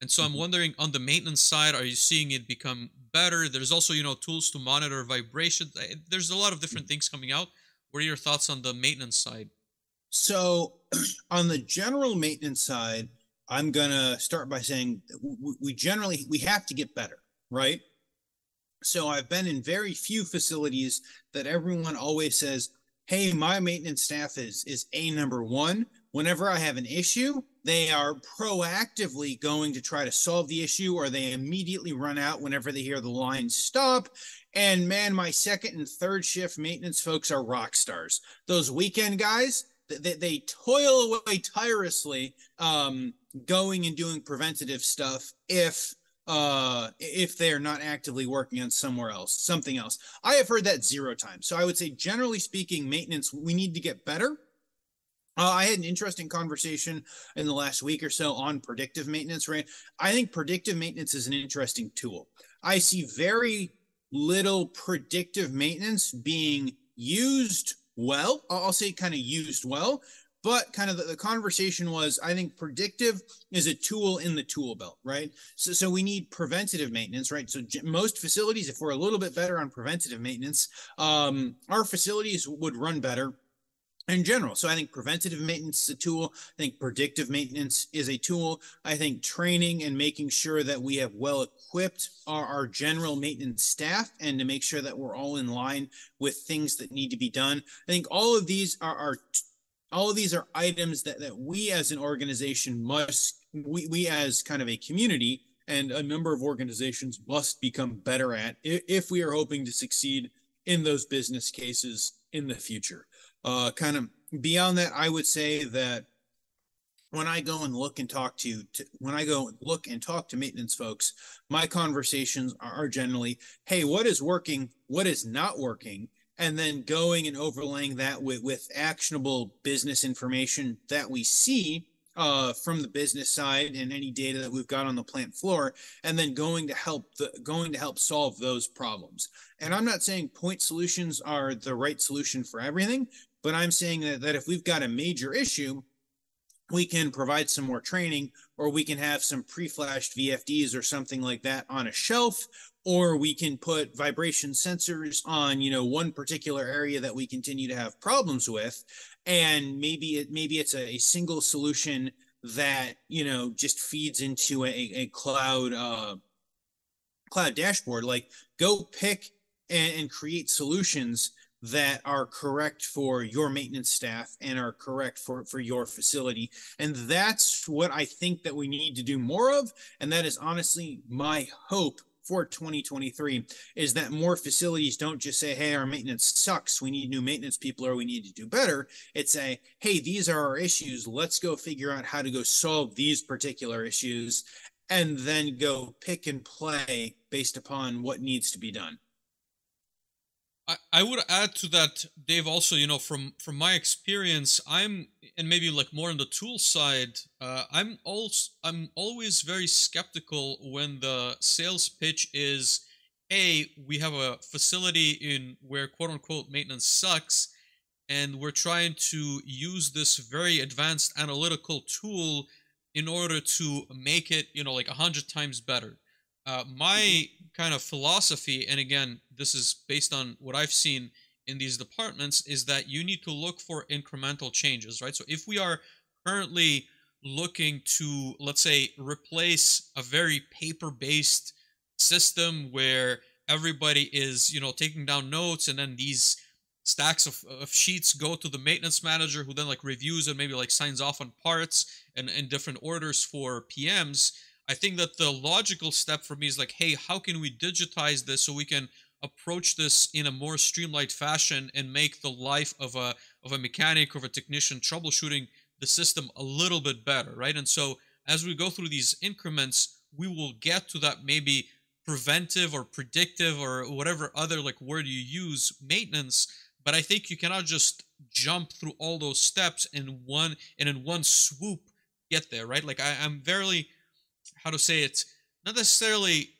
And so I'm mm-hmm. wondering on the maintenance side, are you seeing it become better? There's also, you know, tools to monitor vibration. There's a lot of different things coming out. What are your thoughts on the maintenance side? So, *clears throat* on the general maintenance side, I'm gonna start by saying we generally we have to get better, right? So I've been in very few facilities that everyone always says, "Hey, my maintenance staff is is a number one." Whenever I have an issue, they are proactively going to try to solve the issue, or they immediately run out whenever they hear the line stop. And man, my second and third shift maintenance folks are rock stars. Those weekend guys, they, they toil away tirelessly um, going and doing preventative stuff if uh, if they're not actively working on somewhere else, something else. I have heard that zero times. So I would say, generally speaking, maintenance, we need to get better. Uh, I had an interesting conversation in the last week or so on predictive maintenance, right? I think predictive maintenance is an interesting tool. I see very little predictive maintenance being used well. I'll say kind of used well, but kind of the, the, conversation was i think predictive is a tool in the tool belt right so, so we need preventative maintenance right so j- most facilities if we're a little bit better on preventative maintenance um, our facilities would run better in general. So i think preventative maintenance is a tool. I think predictive maintenance is a tool. I think training and making sure that we have well equipped our, our general maintenance staff and to make sure that we're all in line with things that need to be done. I think all of these are, are all of these are items that, that we as an organization must we, we as kind of a community and a number of organizations must become better at if, if we are hoping to succeed in those business cases in the future uh, kind of beyond that i would say that when i go and look and talk to, to when i go and look and talk to maintenance folks my conversations are generally hey what is working what is not working and then going and overlaying that with, with actionable business information that we see uh, from the business side and any data that we've got on the plant floor, and then going to help the going to help solve those problems. And I'm not saying point solutions are the right solution for everything, but I'm saying that, that if we've got a major issue, we can provide some more training or we can have some pre-flashed VFDs or something like that on a shelf or we can put vibration sensors on you know one particular area that we continue to have problems with. And maybe it maybe it's a, a single solution that you know just feeds into a, a cloud uh, cloud dashboard. Like go pick and, and create solutions that are correct for your maintenance staff and are correct for for your facility and that's what i think that we need to do more of and that is honestly my hope for 2023 is that more facilities don't just say, hey, our maintenance sucks. We need new maintenance people or we need to do better. It's a, hey, these are our issues. Let's go figure out how to go solve these particular issues and then go pick and play based upon what needs to be done. I, would add to that, Dave. Also, you know, from from my experience, I'm and maybe like more on the tool side. Uh, I'm also I'm always very skeptical when the sales pitch is, "Hey, we have a facility in where quote unquote maintenance sucks, and we're trying to use this very advanced analytical tool in order to make it, you know, like a hundred times better." Uh, my mm-hmm. kind of philosophy, and again, this is based on what I've seen in these departments, is that you need to look for incremental changes, right? So if we are currently looking to, let's say, replace a very paper based system where everybody is, you know, taking down notes and then these stacks of, of sheets go to the maintenance manager who then like reviews and maybe like signs off on parts and in different orders for PMs I think that the logical step for me is like, hey, how can we digitize this so we can approach this in a more streamlined fashion and make the life of a of a mechanic or a technician troubleshooting the system a little bit better, right? And so as we go through these increments, we will get to that maybe preventive or predictive or whatever other like word you use maintenance but i think you cannot just jump through all those steps in one and in one swoop get there right like I, i'm very how to say it, not necessarily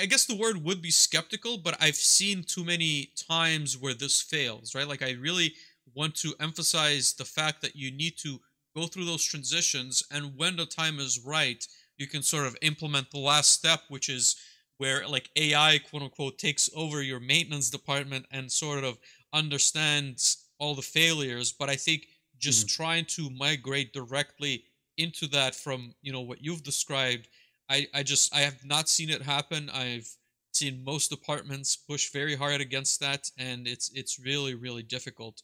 I guess the word would be skeptical, but I've seen too many times where this fails, right? Like I really want to emphasize the fact that you need to go through those transitions and when the time is right, you can sort of implement the last step, which is where like AI quote unquote takes over your maintenance department and sort of understands all the failures. But I think just mm-hmm. trying to migrate directly into that from you know what you've described. I i just i have not seen it happen. I've seen most departments push very hard against that and it's it's really really difficult to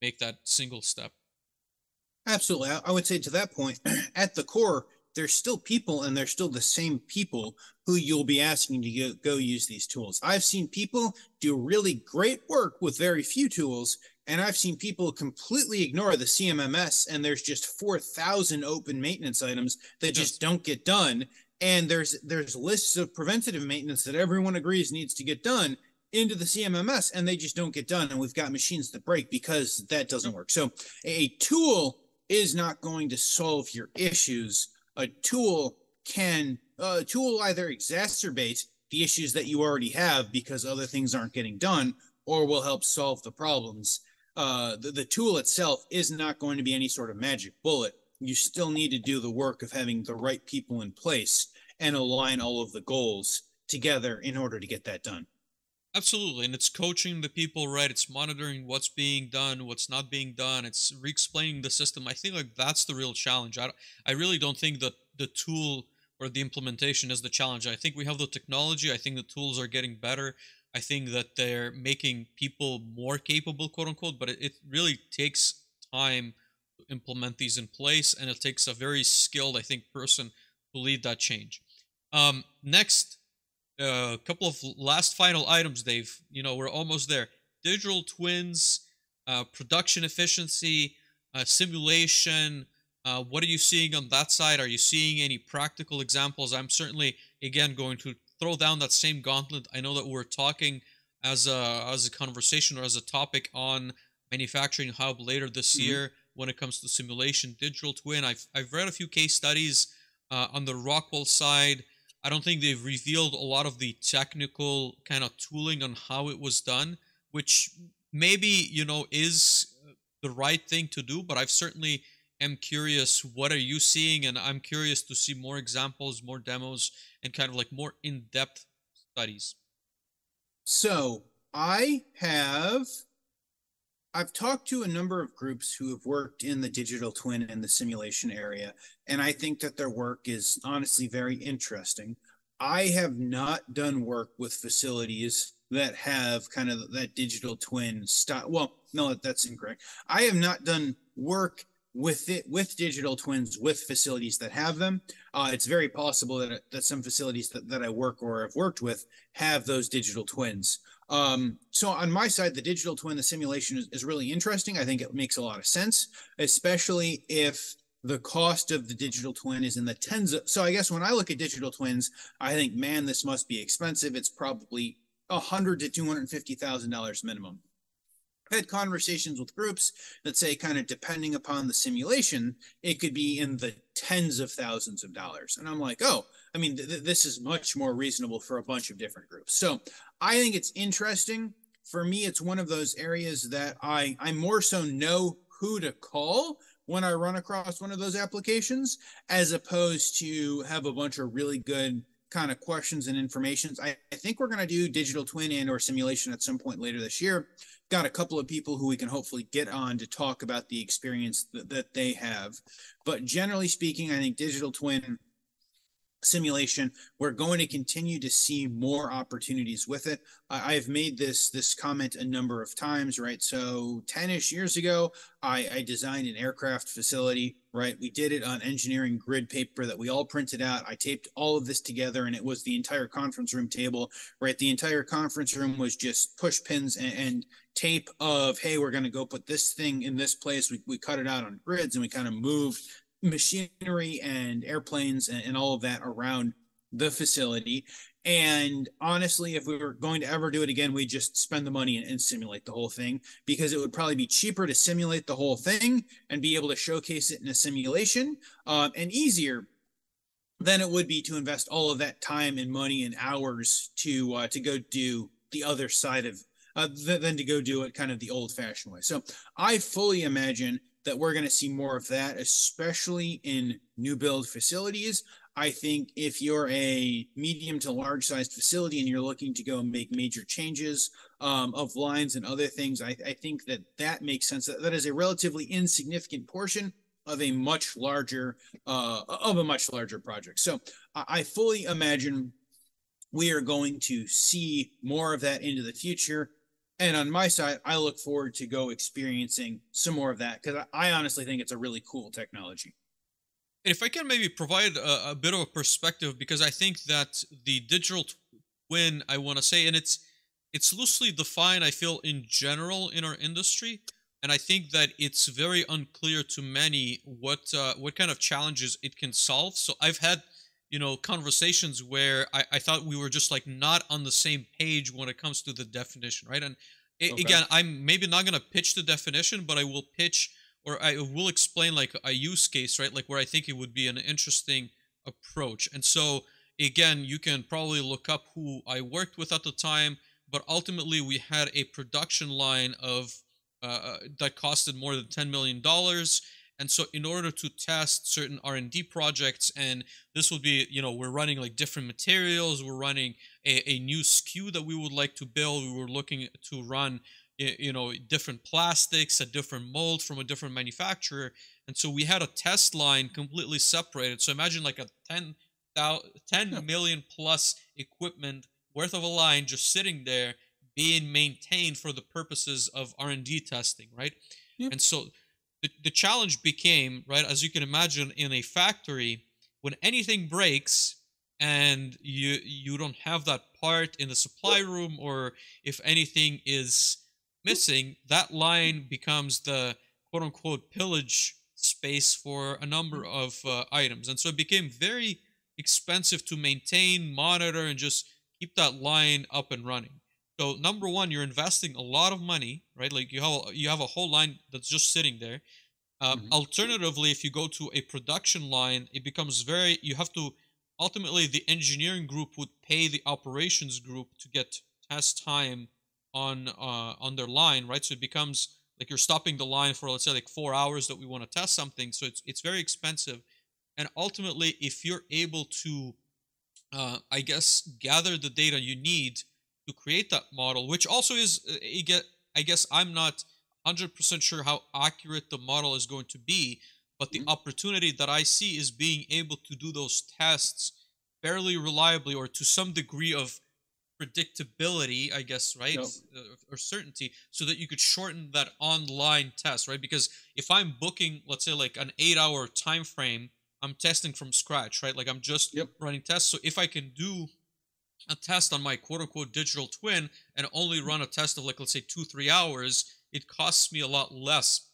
make that single step. Absolutely. I would say to that point *clears throat* at the core there's still people and they're still the same people who you'll be asking to go, go use these tools. I've seen people do really great work with very few tools and I've seen people completely ignore the CMMS, and there's just 4,000 open maintenance items that hmm. just don't get done. and there's there's lists of preventative maintenance that everyone agrees needs to get done into the CMMS and they just don't get done and we've got machines that break because that doesn't hmm. work. So a tool is not going to solve your issues. A tool can a tool either exacerbate the issues that you already have because other things aren't getting done or will help solve the problems. Uh, the, the tool itself is not going to be any sort of magic bullet. You still need to do the work of having the right people in place and align all of the goals together in order to get that done. Absolutely, and it's coaching the people right. It's monitoring what's being done, what's not being done. It's re-explaining the system. I think like that's the real challenge. I I really don't think that the tool or the implementation is the challenge. I think we have the technology. I think the tools are getting better. I think that they're making people more capable, quote unquote. But it, it really takes time to implement these in place, and it takes a very skilled, I think, person to lead that change. Um, next a uh, couple of last final items, Dave. You know, we're almost there. Digital twins, uh, production efficiency, uh, simulation. Uh, what are you seeing on that side? Are you seeing any practical examples? I'm certainly, again, going to throw down that same gauntlet. I know that we're talking as a as a conversation or as a topic on manufacturing hub later this mm-hmm. year when it comes to simulation, digital twin. I've I've read a few case studies uh, on the Rockwell side. I don't think they've revealed a lot of the technical kind of tooling on how it was done, which maybe, you know, is the right thing to do, but I've certainly am curious what are you seeing and I'm curious to see more examples, more demos and kind of like more in-depth studies. So, I have I've talked to a number of groups who have worked in the digital twin and the simulation area, and I think that their work is honestly very interesting. I have not done work with facilities that have kind of that digital twin style. Well, no, that's incorrect. I have not done work with it with digital twins with facilities that have them. Uh, it's very possible that that some facilities that, that I work or have worked with have those digital twins. Um, so on my side, the digital twin, the simulation is, is really interesting. I think it makes a lot of sense, especially if the cost of the digital twin is in the tens of so i guess when i look at digital twins i think man this must be expensive it's probably a hundred to two hundred fifty thousand dollars minimum had conversations with groups that say kind of depending upon the simulation it could be in the tens of thousands of dollars and i'm like oh i mean th- this is much more reasonable for a bunch of different groups so I think it's interesting. For me, it's one of those areas that I I more so know who to call when I run across one of those applications, as opposed to have a bunch of really good kind of questions and informations. I, I think we're going to do digital twin and or simulation at some point later this year. Got a couple of people who we can hopefully get on to talk about the experience that, that they have. But generally speaking, I think digital twin simulation. We're going to continue to see more opportunities with it. I've made this this comment a number of times right? So 10ish years ago I, I designed an aircraft facility right? We did it on engineering grid paper that we all printed out. I taped all of this together and it was the entire conference room table right? The entire conference room was just push pins and, and tape of hey we're going to go put this thing in this place. We, we cut it out on grids and we kind of moved machinery and airplanes and, and all of that around the facility. And honestly, if we were going to ever do it again, we'd just spend the money and, and, simulate the whole thing because it would probably be cheaper to simulate the whole thing and be able to showcase it in a simulation um, and easier than it would be to invest all of that time and money and hours to uh, to go do the other side of uh, th- than to go do it kind of the old fashioned way. So I fully imagine that we're going to see more of that, especially in new build facilities. I think if you're a medium to large sized facility and you're looking to go make major changes um, of lines and other things, I, I, think that that makes sense. That, that is a relatively insignificant portion of a much larger uh, of a much larger project. So I, I fully imagine we are going to see more of that into the future and on my side, I look forward to go experiencing some more of that because I, honestly think it's a really cool technology. If I can maybe provide a, a bit of a perspective, because I think that the digital twin, I want to say, and it's it's loosely defined. I feel in general in our industry, and I think that it's very unclear to many what uh, what kind of challenges it can solve. So I've had you know conversations where I, I thought we were just like not on the same page when it comes to the definition right and it, okay. again i'm maybe not going to pitch the definition but i will pitch or i will explain like a use case right like where i think it would be an interesting approach and so again you can probably look up who i worked with at the time but ultimately we had a production line of uh, uh that costed more than 10 million dollars and so in order to test certain r&d projects and this would be you know we're running like different materials we're running a, a new sku that we would like to build we were looking to run you know different plastics a different mold from a different manufacturer. And so we had a test line completely separated. So imagine like a 10 10 million plus equipment worth of a line just sitting there being maintained for the purposes of r&d testing right? And so the, the challenge became right as you can imagine in a factory when anything breaks and you you don't have that part in the supply room or if anything is missing that line becomes the quote unquote pillage space for a number of uh, items. And so it became very expensive to maintain monitor and just keep that line up and running so number one, you're investing a lot of money, right? Like you have a, you have a whole line that's just sitting there. Um, mm-hmm. Alternatively, if you go to a production line, it becomes very. You have to ultimately the engineering group would pay the operations group to get test time on uh, on their line, right? So it becomes like you're stopping the line for let's say like four hours that we want to test something. So it's it's very expensive, and ultimately, if you're able to, uh, I guess, gather the data you need to create that model, which also is, uh, I guess I'm not 100% sure how accurate the model is going to be, but the mm-hmm. opportunity that I see is being able to do those tests fairly reliably or to some degree of predictability, I guess, right? Yep. Uh, or certainty, so that you could shorten that online test, right? Because if I'm booking, let's say, like an eight hour time frame, I'm testing from scratch, right? Like I'm just yep. running tests. So if I can do a test on my quote unquote digital twin and only run a test of like let's say two three hours it costs me a lot less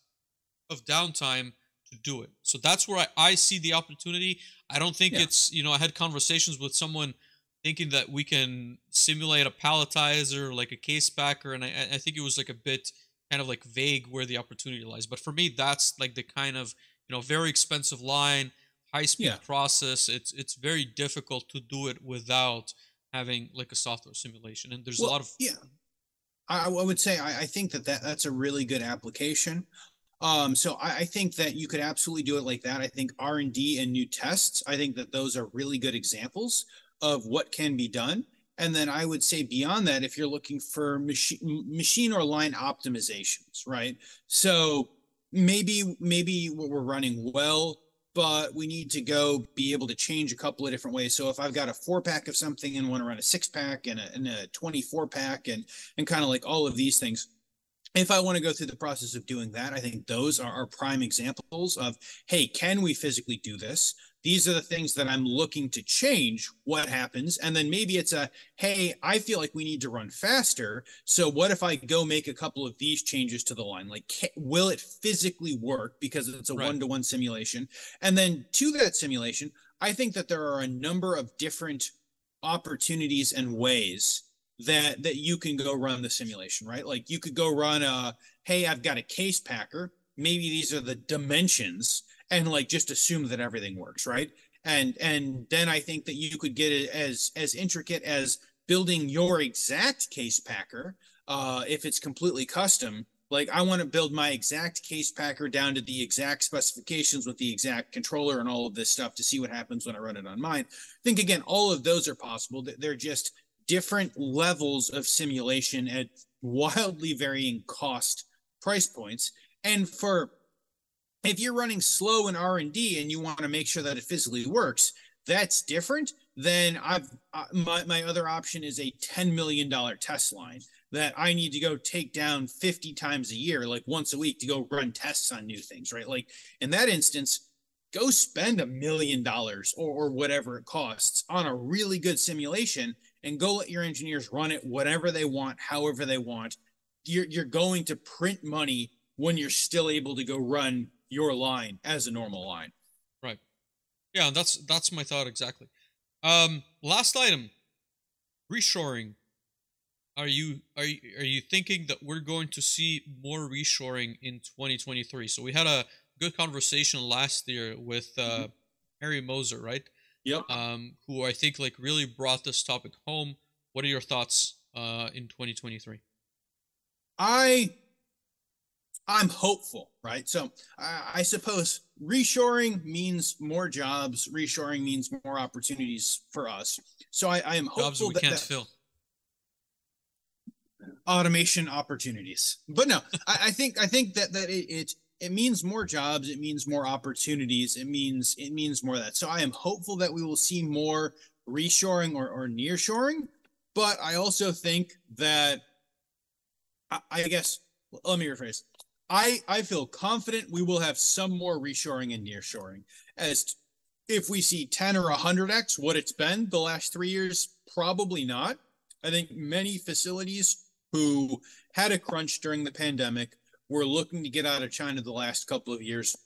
of downtime to do it so that's where i, I see the opportunity i don't think yeah. it's you know i had conversations with someone thinking that we can simulate a palletizer like a case packer and I, I think it was like a bit kind of like vague where the opportunity lies but for me that's like the kind of you know very expensive line high speed yeah. process it's it's very difficult to do it without having like a software simulation and there's well, a lot of yeah. I, I would say I, I, think that, that that's a really good application. Um, so I, I, think that you could absolutely do it like that. I think r&d and new tests i think that those are really good examples of what can be done. And then i would say beyond that if you're looking for machine machine or line optimizations right? So maybe maybe what we're running well but we need to go be able to change a couple of different ways. So if I've got a four pack of something and want to run a six pack and a, and a 24 pack and, and kind of like all of these things, if I want to go through the process of doing that, I think those are, our prime examples of, hey, can we physically do this? These are the things that I'm looking to change. What happens? And then maybe it's a, hey, I feel like we need to run faster. So what if I go make a couple of these changes to the line? Like, will it physically work because it's a one to one simulation? And then to that simulation, I think that there are a number of different opportunities and ways that that you can go run the simulation, right? Like you could go run a, hey, I've got a case packer. Maybe these are the dimensions and like just assume that everything works, right? And and then I think that you could get it as as intricate as building your exact case packer uh, if it's completely custom. Like I want to build my exact case packer down to the exact specifications with the exact controller and all of this stuff to see what happens when I run it on mine. I think again, all of those are possible. They're just different levels of simulation at *laughs* wildly varying cost price points. And for if you're running slow in r&d and you want to make sure that it physically works that's different then i've uh, my, my other option is a $10 million test line that i need to go take down 50 times a year like once a week to go run tests on new things right? Like in that instance go spend a million dollars or, whatever it costs on a really good simulation and go let your engineers run it whatever they want however they want. You're, you're going to print money when you're still able to go run your line as a normal line. Right. Yeah, that's that's my thought exactly. Um, last item, reshoring. Are you are you, are you thinking that we're going to see more reshoring in 2023? So we had a good conversation last year with uh, mm-hmm. Harry Moser, right? Yep. Um, who I think like really brought this topic home. What are your thoughts uh, in 2023? I I'm hopeful, right? So I, I suppose reshoring means more jobs. Reshoring means more opportunities for us. So I, I am hopeful jobs we that, can't that fill. Automation opportunities, but no, I, I, think I think that that it, it it means more jobs. It means more opportunities. It means it means more that. So I am hopeful that we will see more reshoring or or nearshoring. But I also think that I, I guess let me rephrase. I, I feel confident we will have some more reshoring and nearshoring. As if we see 10 or 100x what it's been the last three years, probably not. I think many facilities who had a crunch during the pandemic were looking to get out of China the last couple of years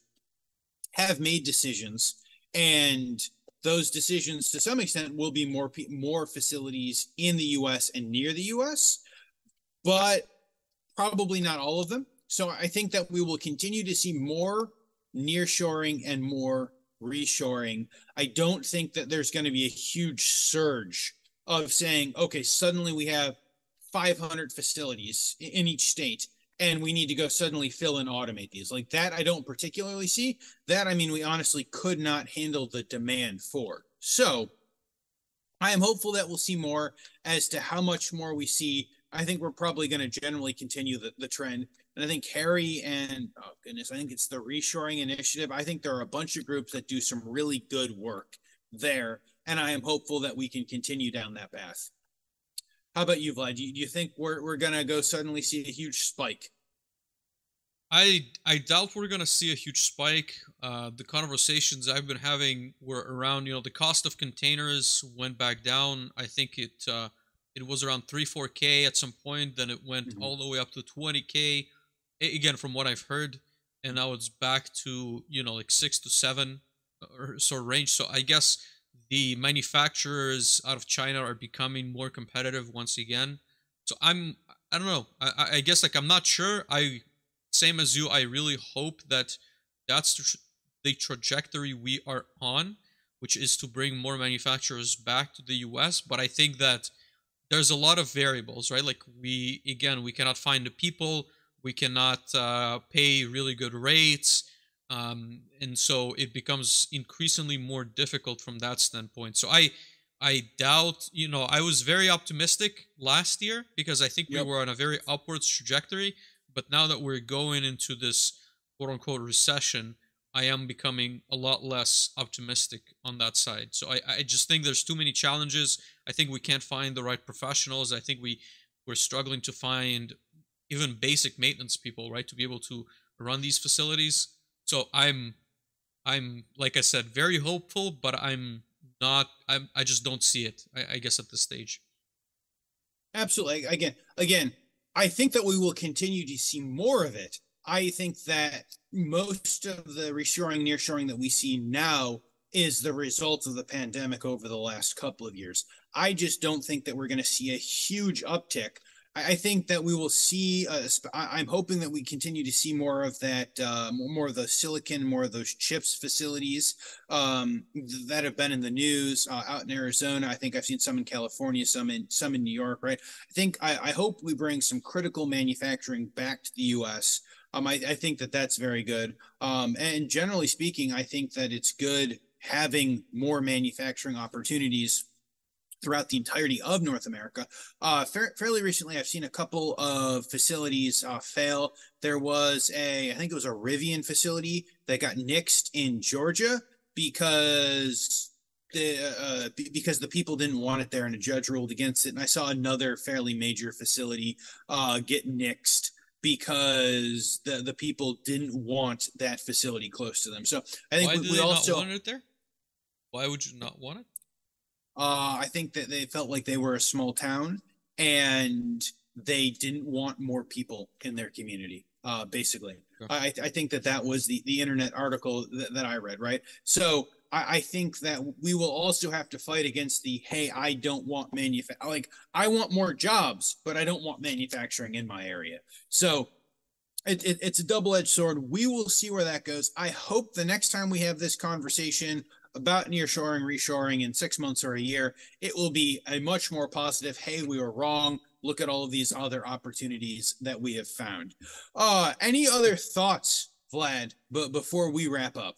have made decisions and those decisions to some extent will be more more facilities in the US and near the US but probably not all of them so I think that we will continue to see more nearshoring and more reshoring. I don't think that there's going to be a huge surge of saying, okay, suddenly we have 500 facilities in each state and we need to go suddenly fill and automate these. Like that, I don't particularly see. That, I mean, we honestly could not handle the demand for. So I am hopeful that we'll see more as to how much more we see. I think we're probably going to generally continue the, the trend and I think Harry and oh goodness, I think it's the reshoring initiative. I think there are a bunch of groups that do some really good work there, and I am hopeful that we can continue down that path. How about you, Vlad? Do you, do you think we're we're gonna go suddenly see a huge spike? I I doubt we're gonna see a huge spike. Uh, the conversations I've been having were around, you know, the cost of containers went back down. I think it uh, it was around three four k at some point. Then it went mm-hmm. all the way up to twenty k again from what I've heard, and now it's back to you know like six to seven uh, or so range. So I guess the manufacturers out of China are becoming more competitive once again. So I'm I don't know. I, I guess like I'm not sure. I same as you. I really hope that that's the trajectory we are on, which is to bring more manufacturers back to the U.S. But I think that there's a lot of variables, right? Like we again we cannot find the people we cannot uh, pay really good rates um, and so it becomes increasingly more difficult from that standpoint. So i i doubt you know i was very optimistic last year because i think yep. we were on a very upwards trajectory but now that we're going into this quote unquote recession i am becoming a lot less optimistic on that side. So i, I just think there's too many challenges. I think we can't find the right professionals. I think we we're struggling to find even basic maintenance people, right, to be able to run these facilities. So I'm, I'm like I said, very hopeful, but I'm not. I'm. I just don't see it. I, I guess at this stage. Absolutely. Again, again, I think that we will continue to see more of it. I think that most of the reshoring, nearshoring that we see now is the result of the pandemic over the last couple of years. I just don't think that we're going to see a huge uptick I think that we will see. Uh, I'm hoping that we continue to see more of that, uh, more of the silicon, more of those chips facilities um, that have been in the news uh, out in Arizona. I think I've seen some in California, some in some in New York. Right. I think I, I hope we bring some critical manufacturing back to the U.S. Um, I, I think that that's very good. Um, and generally speaking, I think that it's good having more manufacturing opportunities throughout the entirety of North America. Uh, fa- fairly recently, I've seen a couple of facilities uh, fail. There was a, I think it was a Rivian facility that got nixed in Georgia because the uh, b- because the people didn't want it there and a judge ruled against it. And I saw another fairly major facility uh, get nixed because the the people didn't want that facility close to them. So I think Why we, we also want it there. Why would you not want it? Uh, I think that they felt like they were a small town and they didn't want more people in their community. Uh, basically, I, I think that that was the the internet article that, that I read. Right, so I, I think that we will also have to fight against the hey, I don't want manufacturing. Like I want more jobs, but I don't want manufacturing in my area. So it, it, it's a double-edged sword. We will see where that goes. I hope the next time we have this conversation about nearshoring, reshoring in six months or a year, it will be a much more positive. Hey, we were wrong. Look at all of these other opportunities that we have found. Uh, any other thoughts, Vlad? But before we wrap up.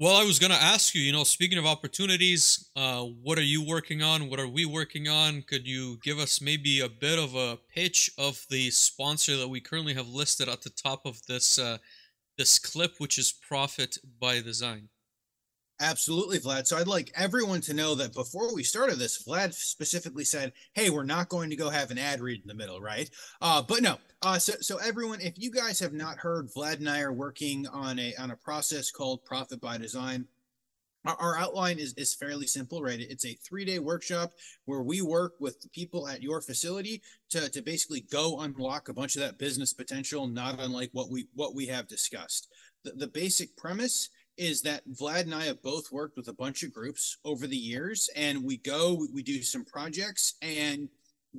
Well, I was going to ask you, you know, speaking of opportunities, uh, what are you working on? What are we working on? Could you give us maybe a bit of a pitch of the sponsor that we currently have listed at the top of this uh, this clip, which is Profit by Design? Absolutely, Vlad. So I'd like everyone to know that before we started this, Vlad specifically said, "Hey, we're not going to go have an ad read in the middle, right?" Uh, but no. Uh, so, so everyone, if you guys have not heard, Vlad and I are working on a on a process called Profit by Design. Our, our outline is is fairly simple, right? It's a three day workshop where we work with the people at your facility to to basically go unlock a bunch of that business potential, not unlike what we what we have discussed. The, the basic premise is that Vlad and I have both worked with a bunch of groups over the years, and we go, we do some projects, and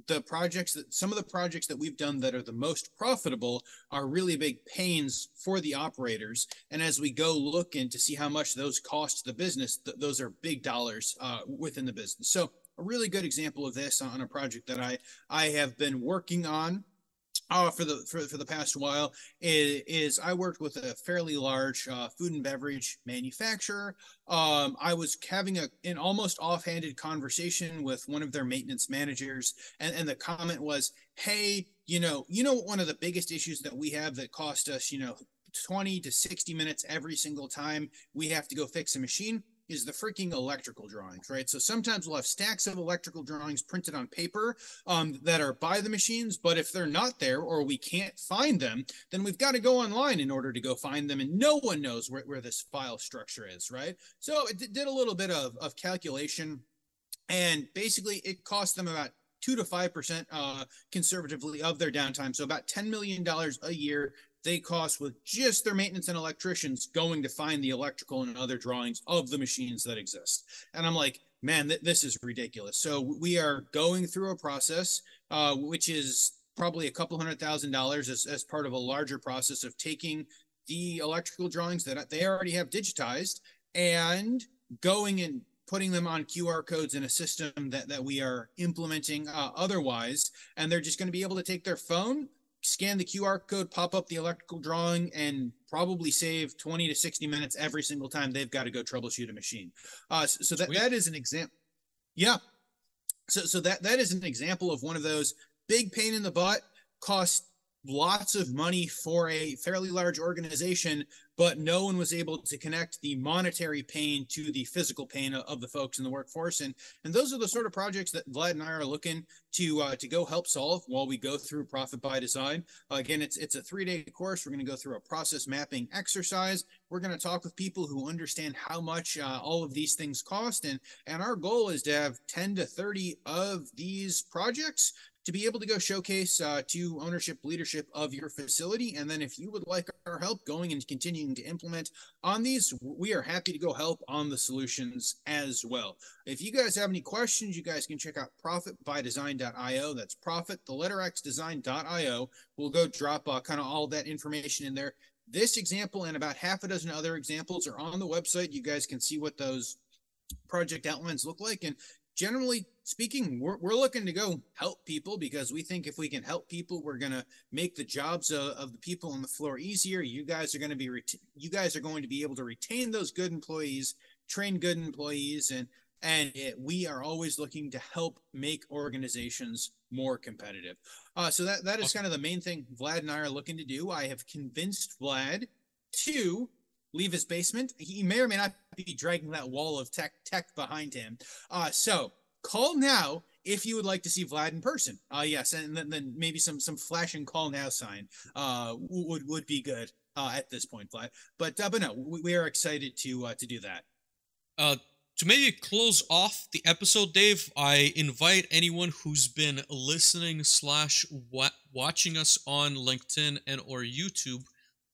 the projects that some of the projects that we've done that are the most profitable are really big pains for the operators. And as we go look in to see how much those cost the business, th- those are big dollars uh, within the business. So a really good example of this on a project that I I have been working on uh, for the for, for the past while is, is I worked with a fairly large uh, food and beverage manufacturer. Um, I was having a an almost offhanded conversation with one of their maintenance managers, and, and the comment was, "Hey, you know, you know, one of the biggest issues that we have that cost us, you know, 20 to 60 minutes every single time we have to go fix a machine is the freaking electrical drawings, right? So sometimes we'll have stacks of electrical drawings printed on paper um, that are by the machines, but if they're not there or we can't find them, then we've got to go online in order to go find them, and no one knows where, where this file structure is, right? So it did a little bit of, of calculation, and basically it cost them about two to five percent uh, conservatively of their downtime, so about ten million dollars a year they cost with just their maintenance and electricians going to find the electrical and other drawings of the machines that exist. And I'm like, man, th- this is ridiculous. So we are going through a process, uh, which is probably a couple hundred thousand dollars as, as part of a larger process of taking the electrical drawings that they already have digitized and going and putting them on QR codes in a system that, that we are implementing uh, otherwise. And they're just going to be able to take their phone, scan the QR code, pop up the electrical drawing, and probably save 20 to 60 minutes every single time they've got to go troubleshoot a machine. Uh, so, so that, that is an example. Yeah. So, so that, that is an example of one of those big pain in the butt, cost lots of money for a fairly large organization, but no one was able to connect the monetary pain to the physical pain of the folks in the workforce. And and those are the sort of projects that Vlad and I are looking to uh, to go help solve while we go through Profit by Design. Uh, again, it's it's a three day course. We're going to go through a process mapping exercise. We're going to talk with people who understand how much uh, all of these things cost, and and our goal is to have 10 to 30 of these projects to be able to go showcase uh, to ownership leadership of your facility. And then if you would like our help going and continuing to implement on these, we are happy to go help on the solutions as well. If you guys have any questions, you guys can check out profitbydesign.io. That's profit, the letter X design.io. We'll go drop uh, kind of all that information in there. This example and about half a dozen other examples are on the website. You guys can see what those project outlines look like. And generally speaking, we're, we're looking to go help people because we think if we can help people, we're going to make the jobs of, of, the people on the floor easier. You guys are going to be, ret- you guys are going to be able to retain those good employees, train good employees, and and it, we are always looking to help make organizations more competitive. Uh, so that that is kind of the main thing Vlad and I are looking to do. I have convinced Vlad to leave his basement. He may or may not be dragging that wall of tech tech behind him. Uh, so call now if you would like to see Vlad in person. Uh, yes, and then, then maybe some some flashing call now sign uh, would would be good uh, at this point, Vlad. But uh, but no, we, we are excited to uh, to do that. Uh, to maybe close off the episode, Dave, I invite anyone who's been listening slash wa- watching us on LinkedIn and or YouTube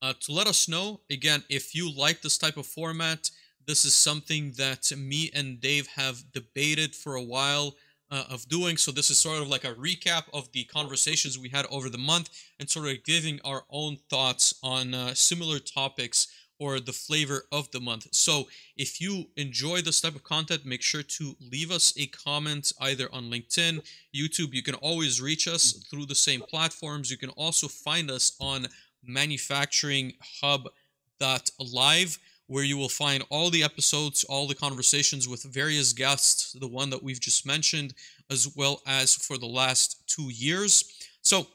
uh, to let us know again if you like this type of format This is something that me and Dave have debated for a while uh, of doing. So this is sort of like a recap of the conversations we had over the month and sort of giving our own thoughts on uh, similar topics or the flavor of the month. So if you enjoy this type of content, make sure to leave us a comment either on LinkedIn, YouTube. You can always reach us through the same platforms. You can also find us on manufacturinghub.live where you will find all the episodes, all the conversations with various guests, the one that we've just mentioned, as well as for the last two years. So,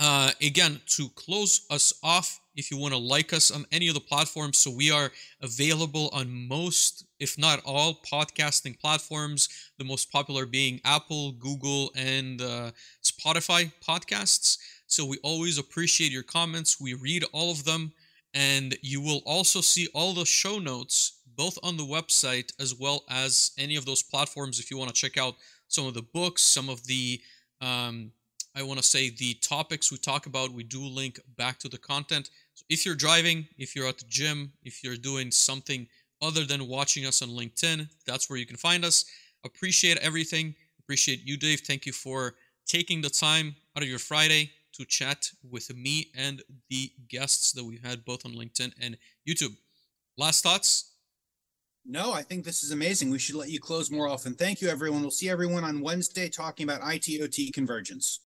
uh, again, to close us off, if you want to like us on any of the platforms, so we are available on most, if not all, podcasting platforms. The most popular being Apple, Google, and uh, Spotify podcasts. So we always appreciate your comments. We read all of them. And you will also see all the show notes both on the website as well as any of those platforms if you want to check out some of the books, some of the, um, I want to say, the topics we talk about. We do link back to the content. So if you're driving, if you're at the gym, if you're doing something other than watching us on LinkedIn, that's where you can find us. Appreciate everything. Appreciate you, Dave. Thank you for taking the time out of your Friday to chat with me and the guests that we've had both on LinkedIn and YouTube. Last thoughts? No, I think this is amazing. We should let you close more often. Thank you, everyone. We'll see everyone on Wednesday talking about ITOT convergence.